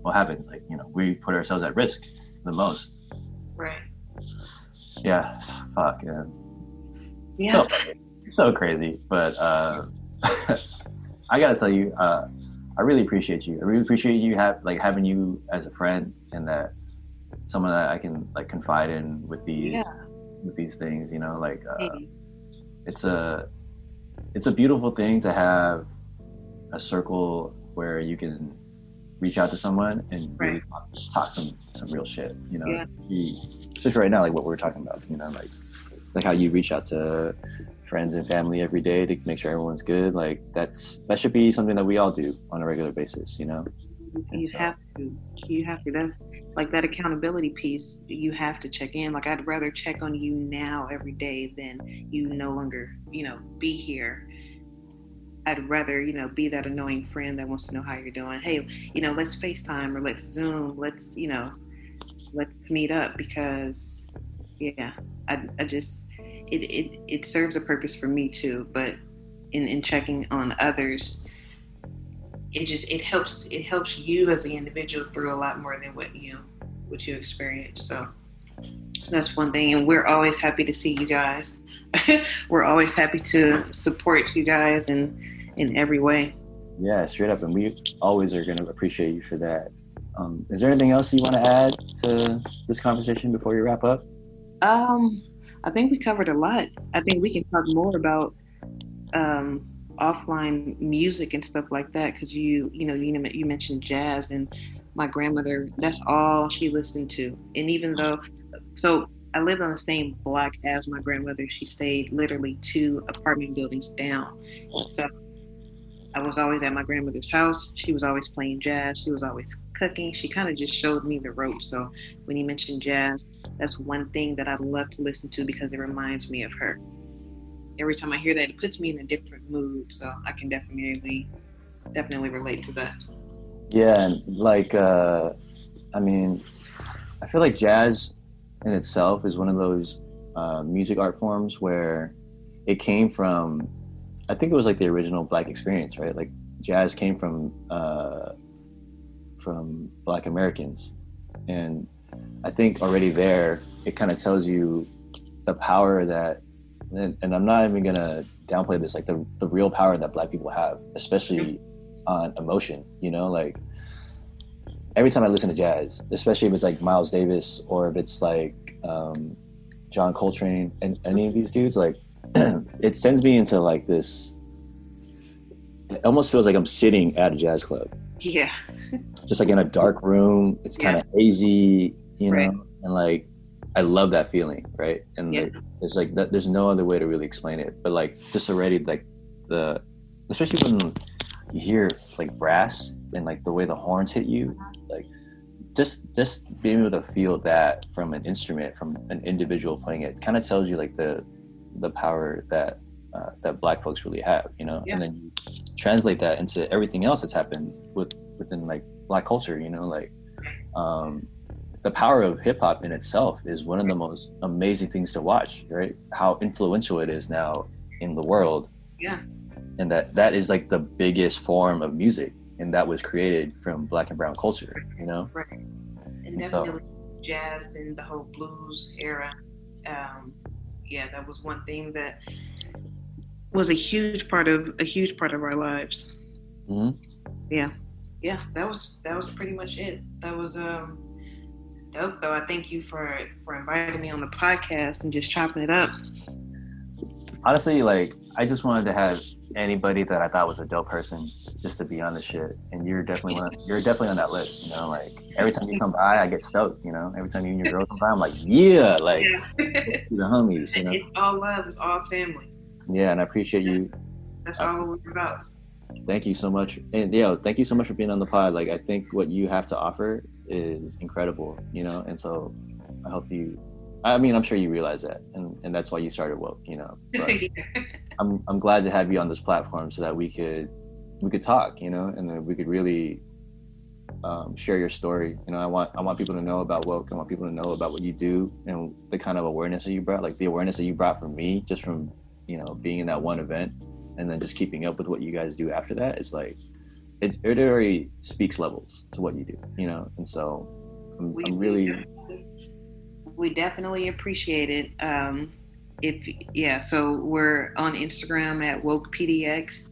what happens? Like you know, we put ourselves at risk the most. Right. Yeah. Fuck. Yeah. Yeah. So, so crazy. But uh, I gotta tell you, uh, I really appreciate you. I really appreciate you have like having you as a friend and that someone that I can like confide in with these Yeah. with these things. You know, like uh, it's a it's a beautiful thing to have a circle where you can reach out to someone and really talk, some some real shit. You know, Yeah. You- especially right now, like what we're talking about. You know, like like how you reach out to friends and family every day to make sure everyone's good. Like that's that should be something that we all do on a regular basis. You know. you so- have to you have to that's like that accountability piece you have to check in like i'd rather check on you now every day than you no longer you know be here i'd rather you know be that annoying friend that wants to know how you're doing. Hey you know let's facetime or let's zoom. Let's you know let's meet up because yeah i, I just it, it it serves a purpose for me too but in in checking on others it just it helps it helps you as an individual through a lot more than what you what you experience. So that's one thing and we're always happy to see you guys. We're always happy to support you guys in in every way. Yeah, straight up, and we always are going to appreciate you for that. Um, is there anything else you want to add to this conversation before we wrap up? um i think we covered a lot. I think we can talk more about um offline music and stuff like that because you you know you know you mentioned jazz and my grandmother that's all she listened to. And even though so i lived on the same block as my grandmother. She stayed literally two apartment buildings down. So i was always at my grandmother's house she was always playing jazz she was always cooking she kind of just showed me the ropes so when you mentioned jazz that's one thing that i love to listen to because it reminds me of her every time I hear that, it puts me in a different mood. So I can definitely, definitely relate to that. Yeah, and like, uh, I mean, I feel like jazz in itself is one of those uh, music art forms where it came from. I think it was like the original Black experience, right? Like jazz came from uh, from Black Americans, and I think already there it kind of tells you the power that, and, and I'm not even gonna downplay this, like the the real power that Black people have, especially on emotion. You know, like every time I listen to jazz, especially if it's like Miles Davis or if it's like um, John Coltrane and any of these dudes, like it sends me into like this. It almost feels like I'm sitting at a jazz club, Yeah. just like in a dark room. It's kind of hazy, you know, Right. and like I love that feeling, right? And Yeah. like, there's like that, there's no other way to really explain it, but like just already like the, especially when you hear like brass and like the way the horns hit you, like just just being able to feel that from an instrument, from an individual playing it, kind of tells you like the the power that uh, that Black folks really have, you know. Yeah. And then you translate that into everything else that's happened with within like Black culture, you know, like um, the power of hip hop in itself is one of the most amazing things to watch, right? How influential it is now in the world. Yeah. And that that is like the biggest form of music and that was created from black and brown culture, you know? Right. And And so- definitely jazz and the whole blues era. Um, yeah, that was one thing that was a huge part of a huge part of our lives. hmm Yeah, yeah, that was that was pretty much it. That was um dope though. I thank you for for inviting me on the podcast and just chopping it up. Honestly, like I just wanted to have anybody that I thought was a dope person just to be on the shit. And you're definitely one you're definitely on that list, you know, like every time you come by I get stoked, you know. Every time you and your girl come by, I'm like, yeah, like Yeah. the homies, you know. it's all love. It's all family. Yeah, and I appreciate you That's all we're about. Thank you so much. And yeah, thank you so much for being on the pod. Like I think what you have to offer is incredible, you know, and so I hope you I mean, I'm sure you realize that and, and that's why you started woke, you know. But I'm I'm glad to have you on this platform so that we could we could talk, you know, and we could really um, share your story. You know, I want I want people to know about woke. I want people to know about what you do and the kind of awareness that you brought, like the awareness that you brought from me, just from you know being in that one event, and then just keeping up with what you guys do after that. It's like it, it already speaks levels to what you do, you know, and so I'm, I'm really we definitely appreciate it. Um, if yeah, so we're on Instagram at woke PDX.